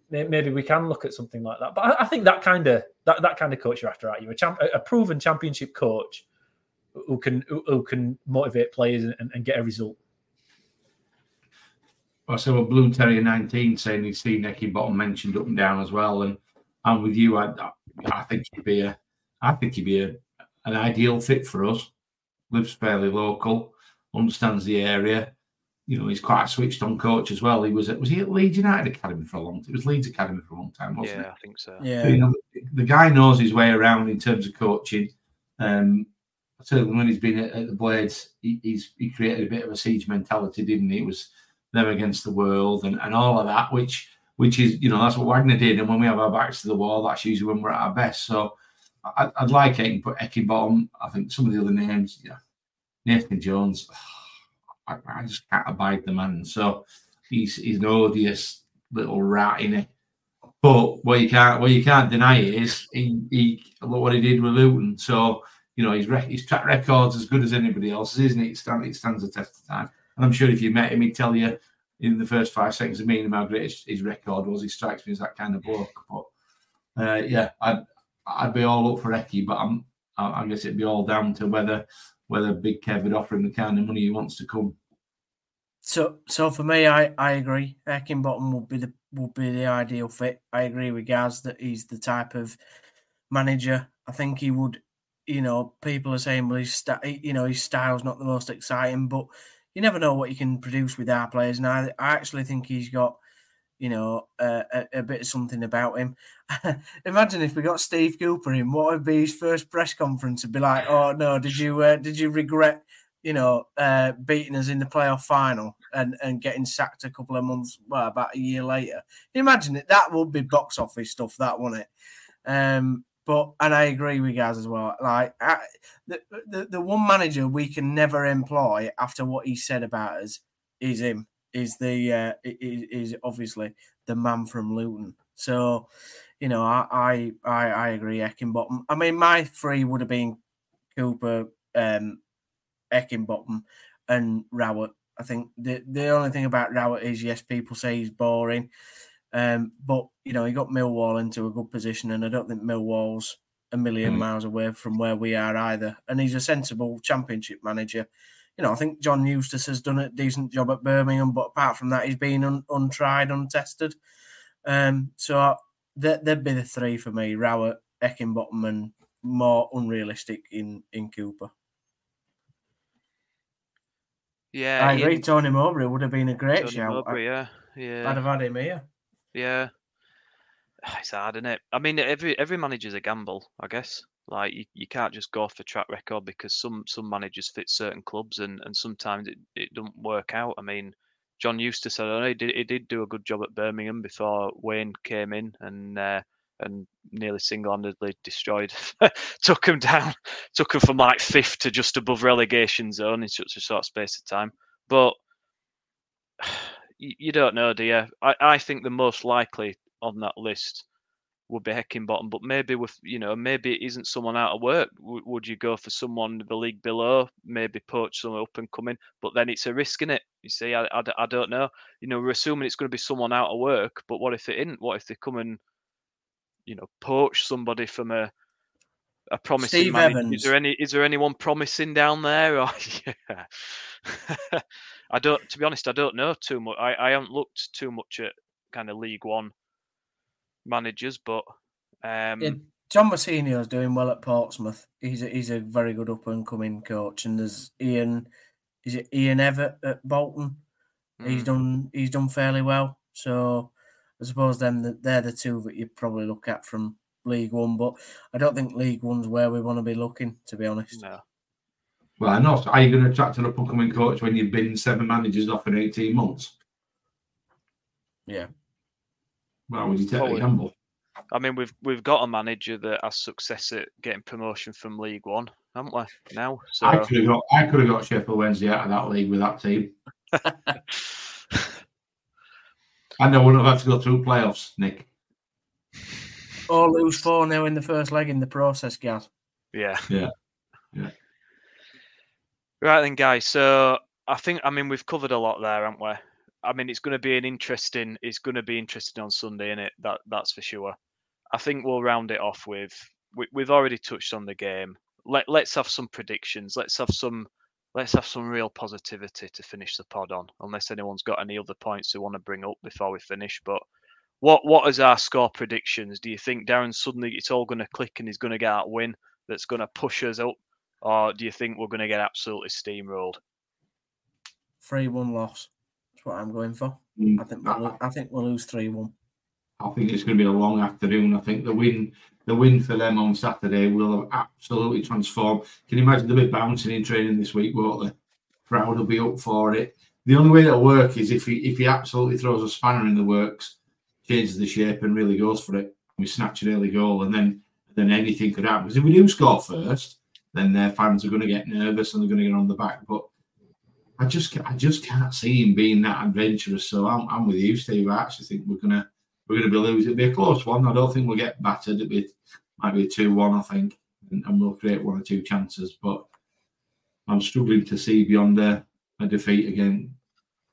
maybe we can look at something like that. But I, I think that kind of that, that kind of coach you're after, are you? A, champ, a proven championship coach who can who, who can motivate players and, and, get a result.
Well, so a Blue Terrier 19 saying he's seen Bottom mentioned up and down as well. And I'm with you. I, I think he'd be a I think he'd be a, an ideal fit for us. Lives fairly local, understands the area. You know, he's quite a switched on coach as well. He was at was he at Leeds United Academy for a long time? It was Leeds Academy for a long time, wasn't
yeah,
it?
Yeah, I think so.
Yeah. you know,
the guy knows his way around in terms of coaching. Um, certainly when he's been at, at the Blades, he, he's he created a bit of a siege mentality, didn't he? It was them against the world and, and all of that, which which is you know that's what Wagner did. And when we have our backs to the wall, that's usually when we're at our best. So I, would like Ekin, but Heckingbottom. I think some of the other names, yeah, Nathan Jones. I, I, just can't abide the man. So he's he's an odious little rat in it. But what you can't what you can't deny is he, he look what he did with Luton. So you know, his, his track record's as good as anybody else's, isn't it? It, it stands the test of time. And I'm sure if you met him, he'd tell you in the first five seconds of meeting him how great his, his record was. He strikes me as that kind of bloke. But uh, yeah, I'd, I'd be all up for Ecky, but I'm, I guess it'd be all down to whether whether Big Kev would offer him the kind of money he wants to come.
So, so for me, I, I agree. Heckingbottom would be the would be the ideal fit. I agree with Gaz that he's the type of manager. I think he would you know, people are saying, well, his you know, his style's not the most exciting, but you never know what he can produce with our players. And I, I actually think he's got, you know, a, a, bit of something about him. Imagine if we got Steve Cooper in, what would be his first press conference? It'd be like, oh no, did you uh, did you regret, you know, uh, beating us in the playoff final and and getting sacked a couple of months, well, about a year later? Imagine it. That would be box office stuff, that wouldn't it? Um, but and I agree with you guys as well. Like I, the, the the one manager we can never employ after what he said about us is him. Is the uh, is, is obviously the man from Luton. So, you know, I I I, agree. Heckingbottom. I mean, my three would have been Cooper, um, Heckingbottom, and Rowett. I think the the only thing about Rowett is yes, people say he's boring. Um, but you know, he got Millwall into a good position, and I don't think Millwall's a million mm. miles away from where we are either. And he's a sensible championship manager. You know, I think John Eustace has done a decent job at Birmingham, but apart from that, he's been un, untried, untested. Um, so that would be the three for me: Rowett, Heckingbottom, and more unrealistic in in Cooper.
Yeah,
I agree. Tony Mowbray would have been a great
Tony
shout.
Mowbray, yeah, yeah.
I'd have had him here.
Yeah, it's hard, isn't it? I mean, every every manager's a gamble, I guess. Like you, you can't just go for track record because some some managers fit certain clubs and and sometimes it, it doesn't work out. I mean, John Eustace, I know, he did he did do a good job at Birmingham before Wayne came in and uh, and nearly single-handedly destroyed, took him down, took him from like fifth to just above relegation zone in such a short space of time. But you, you don't know, do you? I, I think the most likely on that list would be Heckingbottom, but maybe with you know maybe it isn't someone out of work. W- would you go for someone the league below? Maybe poach someone up and coming, but then it's a risk in it. You see, I, I, I don't know. You know, we're assuming it's going to be someone out of work, but what if it isn't? What if they come and you know poach somebody from a a promising
Steve
manager?
Evans.
Is there any is there anyone promising down there? Or, oh, yeah. I don't. To be honest, I don't know too much. I, I haven't looked too much at kind of League One managers, but um,
Yeah, John Mousinho is doing well at Portsmouth. He's a, he's a very good up and coming coach. And there's Ian, is it Ian Evatt at Bolton? He's
mm,
done he's done fairly well. So I suppose them they're the two that you probably look at from League One. But I don't think League One's where we want to be looking, to be honest.
no.
Well, I know. Are you going to attract an up and coming coach when you've been seven managers off in 18 months?
Yeah.
Well, would you take
Probably.
the gamble?
I mean, we've we've got a manager that has success at getting promotion from League One, haven't we? Now, so
I could have got I could have got Sheffield Wednesday out of that league with that team. I know we wouldn't have had to go through playoffs, Nick.
Or lose 4 0 in the first leg in the process, Gaz.
yeah,
Yeah. Yeah.
Right then, guys. So I think I mean we've covered a lot there, haven't we? I mean, it's going to be an interesting. It's going to be interesting on Sunday, is it? That that's for sure. I think we'll round it off with. We, we've already touched on the game. Let Let's have some predictions. Let's have some. Let's have some real positivity to finish the pod on. Unless anyone's got any other points they want to bring up before we finish, but. What what is our score predictions? Do you think Darren suddenly it's all going to click and he's going to get that win that's going to push us up, or do you think we're going to get absolutely steamrolled?
3 1 loss. What I'm going for.
Mm,
I think we'll,
I,
think we'll lose 3 1.
I think it's going to be a long afternoon. I think the win, the win for them on Saturday will have absolutely transformed. Can you imagine they'll be bouncing in training this week, won't they? Crowd will be up for it. The only way that'll work is if he if he absolutely throws a spanner in the works, changes the shape, and really goes for it. We snatch an early goal, and then then anything could happen. Because if we do score first, then their fans are going to get nervous and they're going to get on the back. But I just I just can't see him being that adventurous. So I'm, I'm with you, Steve. I actually think we're gonna we're gonna be losing. It'll be a close one. I don't think we'll get battered. It'll be might be a two one, I think, and, and we'll create one or two chances. But I'm struggling to see beyond a, a defeat again.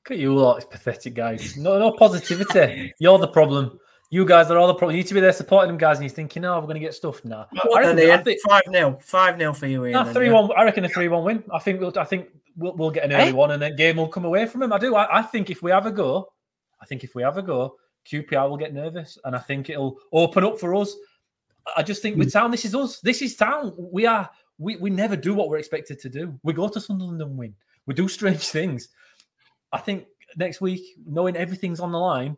Look at you lot, it's pathetic, guys. No, no positivity. You're the problem. You guys are all the problem. You need to be there supporting them, guys, and you're thinking, "No, we're going to get stuff now." I reckon, I think,
5 0. 5 0 for you, Ian.
nah,
then, uh,
three
yeah?
one. I reckon a three one win. I think we'll. I think we'll, we'll get an early
Eh?
one, and then game will come away from him. I do. I, I think if we have a go, I think if we have a go, QPR will get nervous, and I think it'll open up for us. I just think with town, this is us. This is town. We are. We, we never do what we're expected to do. We go to Sunderland and win. We do strange things. I think next week, knowing everything's on the line,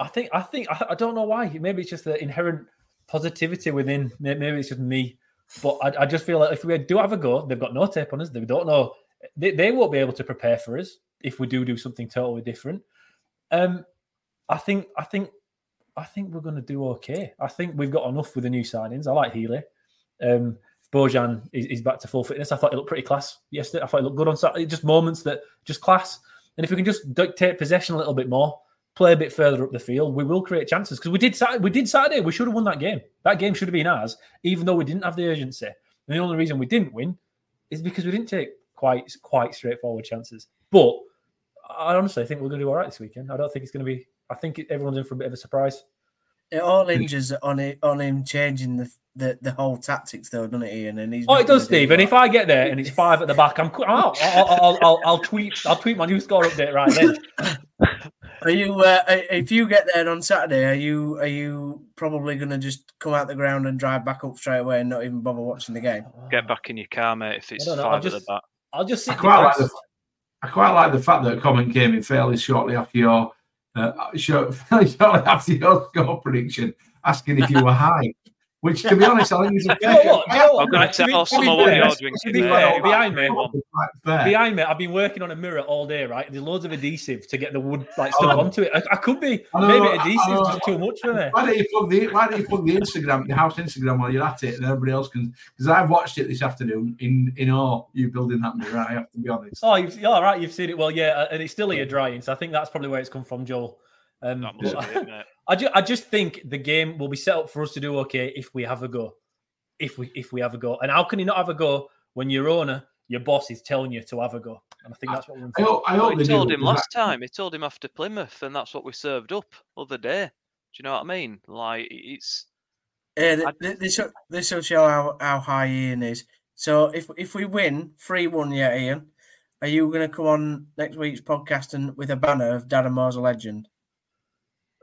I think I think I, I don't know why. Maybe it's just the inherent positivity within. Maybe it's just me, but I, I just feel like if we do have a go, they've got no tape on us. They don't know. They, they won't be able to prepare for us if we do do something totally different. Um, I think I think I think we're going to do okay. I think we've got enough with the new signings. I like Healey. Um, Bojan is, is back to full fitness. I thought he looked pretty class yesterday. I thought he looked good on Saturday. Just moments that just class. And if we can just d- take possession a little bit more, play a bit further up the field, we will create chances. Because we did we did Saturday. We should have won that game. That game should have been ours, even though we didn't have the urgency. And the only reason we didn't win is because we didn't take quite quite straightforward chances. But I honestly think we're going to do all right this weekend. I don't think it's going to be. I think everyone's in for a bit of a surprise.
It all hinges on it on him changing the the, the whole tactics, though, doesn't it, Ian? And he's
Oh, it does,
gonna do
Steve. And if I get there and it's five at the back, I'm co- I'll, I'll, I'll, I'll, I'll tweet I'll tweet my new score update right then.
Are you? Uh, if you get there on Saturday, are you? Are you probably going to just come out the ground and drive back up straight away and not even bother watching the game?
Get back in your car, mate. If it's
don't know,
five at
just-
the back.
I'll just
I quite like the. I quite like the fact that a comment came in fairly shortly after your uh, shortly after your score prediction, asking if you were high. Which, to be honest, I think is a
You know what? You know what?
I'm gonna tell
to be
someone what you're
to
drinking
be
there.
behind me, behind me, I've been working on a mirror all day, right? There's loads of adhesive to get the wood like stuck
Oh.
onto it. I, I could be
I know,
maybe
I
adhesive's just too much for me.
Why don't you plug the Why don't you plug the Instagram, the house Instagram, while you're at it, and everybody else can? Because I've watched it this afternoon in in awe. You building that mirror, I have to be honest.
Oh, you've, yeah, all right, you've seen it. Well, yeah, uh, and it's still here drying, so I think that's probably where it's come from, Joel. Um,
That must
but
be.
I, ju- I just think the game will be set up for us to do okay if we have a go. If we if we have a go, and how can you not have a go when your owner, your boss, is telling you to have a go? And I think that's what we're. in
I
for.
hope, I
Well,
hope
he told
do,
him
'cause
last time. He told him after Plymouth, and that's what we served up other day. Do you know what I mean? Like it's
Yeah, th- th- this will- this will show how, how high Ian is. So if if we win three one, yeah, Ian, are you going to come on next week's podcast and with a banner of Darren Moore's a legend?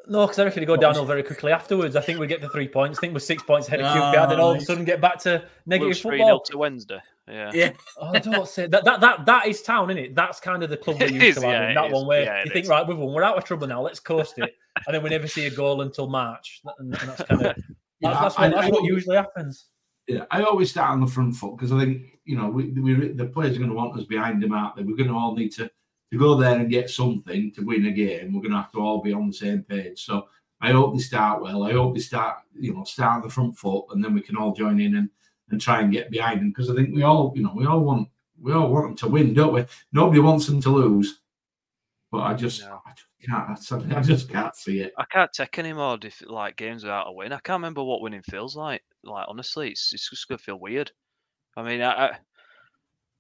No, because I reckon it go
What was-
downhill very quickly afterwards. I think we get the three points. I think we're six points ahead of
Ah,
QPR, then all of a sudden get back to negative
lose three 0
football.
to Wednesday. Yeah.
Yeah,
Oh, don't say that. That that that is town, isn't it? That's kind of the club we're used
is,
to having.
yeah, it
that
is.
one where
Yeah,
you think,
is.
right, we've won, we're out of trouble now. Let's coast it, and then we never see a goal until March. And, and that's kind of that's,
Yeah,
that's,
I-
what, that's
I-
what usually happens.
Yeah, I always start on the front foot because I think you know we, we the players are going to want us behind them, aren't they? We're going to all need to to go there and get something to win a game. We're going to have to all be on the same page. So I hope they start well. I hope they start you know start on the front foot, and then we can all join in and and try and get behind them because I think we all you know we all want we all want them to win, don't we? Nobody wants them to lose, but I just
No.
I just can't I just can't see it.
I can't take any more dif- like games without a win. I can't remember what winning feels like. Like honestly, it's it's just gonna feel weird. I mean, I, I,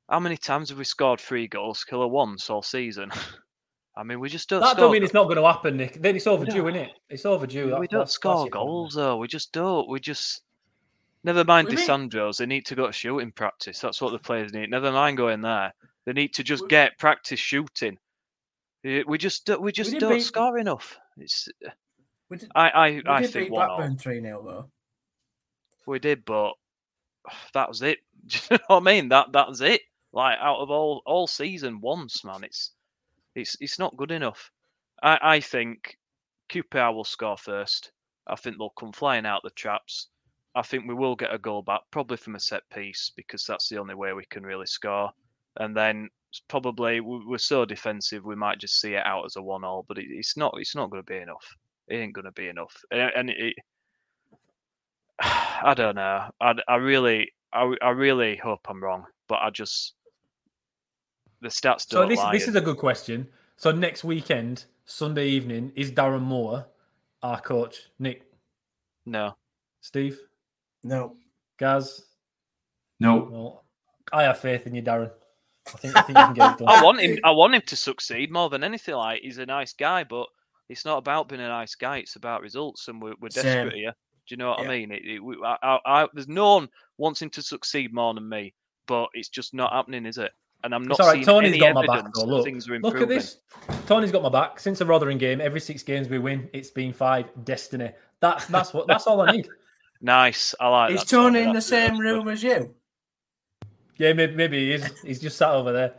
how many times have we scored three goals, killer once all season? I mean, we just don't
That don't mean it's not going to happen, Nick. Then it's overdue,
No.
isn't it? It's overdue.
we
That-
don't
that's-
score
that's
goals though. We just don't. We just never mind
We
Desandros. They need to go to shooting practice. That's what the players need. Never mind going there. They need to just get practice shooting. Eh, We just don't- we just
did
don't
beat-
score enough. It's
we did,
I I,
we
I
did
think
beat. Blackburn three 0 though.
We did, but that was it. Do you know what I mean? That that was it. Like out of all all season once, man, it's it's it's not good enough. I I think QPR will score first. I think they'll come flying out the traps. I think we will get a goal back, probably from a set piece, because that's the only way we can really score. And then probably we- we're so defensive, we might just see it out as a one-all. But it's not. It's not going to be enough. It ain't going to be enough. And it, I don't know. I, I really, I, I really hope I'm wrong, but I just the stats
So
don't
this
lie.
this is a good question. So next weekend, Sunday evening, is Darren Moore our coach? Nick,
no,
Steve,
No,
Gaz.
No,
Well, I have faith in you, Darren. I think I think you can get it done.
I want him. I want him to succeed more than anything. Like he's a nice guy, but it's not about being a nice guy. It's about results, and we're, we're
Same.
desperate here. Do you know what
Yeah.
I mean? It, it, we, I, I, I, there's no one wants him to succeed more than me, but it's just not happening, is it? And I'm not
It's all right.
seeing
Tony's
any
got my back. Though. Look,
things are
look at this. Tony's got my back since the Rotherham game. Every six games we win, it's been five. Destiny. That's that's what that's all I need.
Nice. I like
is
that. Tony,
Tony in the same
good.
room as you?
Yeah, maybe, maybe he is. He's just sat over there.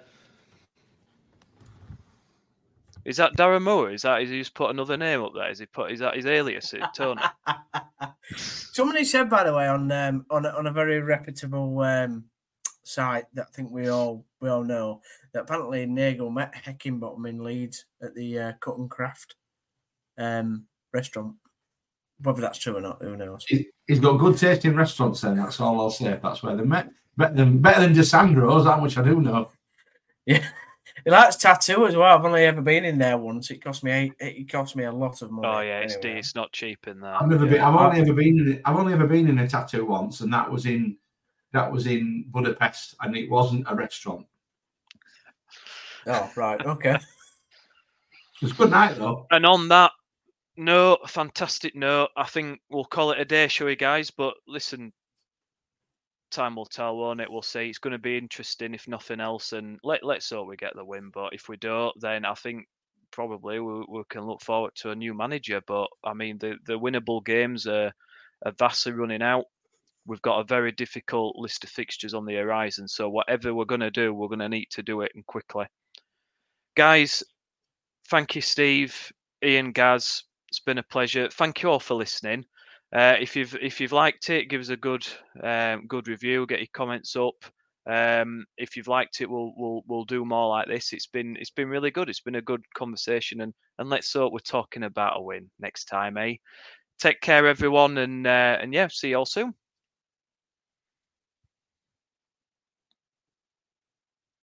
Is that Darren Moore? Is that is he just put another name up there? Is he put is that his alias? Is it Tony?
Somebody said, by the way, on um, on a, on a very reputable um, site that I think we all we all know that apparently Nagle met Heckingbottom in Leeds at the uh, Cut and Craft um, restaurant. Whether that's true or not, who knows?
he- he's got good taste in restaurants. Then that's all I'll say. That's where they met. Better than better than Desandro's. That much I do know.
Yeah, he likes tattoo as well. I've only ever been in there once. It cost me eight, it cost me a lot of money.
Oh yeah, it's
anyway.
it's not cheap in there.
I've never
yeah.
been. I've only ever been in. it- I've only ever been in a tattoo once, and that was in that was in Budapest, and it wasn't a restaurant.
Oh right, okay.
It was a good night though.
And on that No, fantastic note. I think we'll call it a day, shall we, guys? But listen, time will tell, won't it? We'll see. It's going to be interesting, if nothing else. And let let's hope we get the win. But if we don't, then I think probably we, we can look forward to a new manager. But I mean, the the winnable games are, are vastly running out. We've got a very difficult list of fixtures on the horizon. So whatever we're going to do, we're going to need to do it and quickly. Guys, thank you, Steve, Ian, Gaz. It's been a pleasure. Thank you all for listening. Uh, if you've if you've liked it, give us a good um, good review. Get your comments up. Um, if you've liked it, we'll we'll we'll do more like this. It's been it's been really good. It's been a good conversation, and and let's hope we're talking about a win next time, eh? Take care, everyone, and uh, and yeah, see you all soon.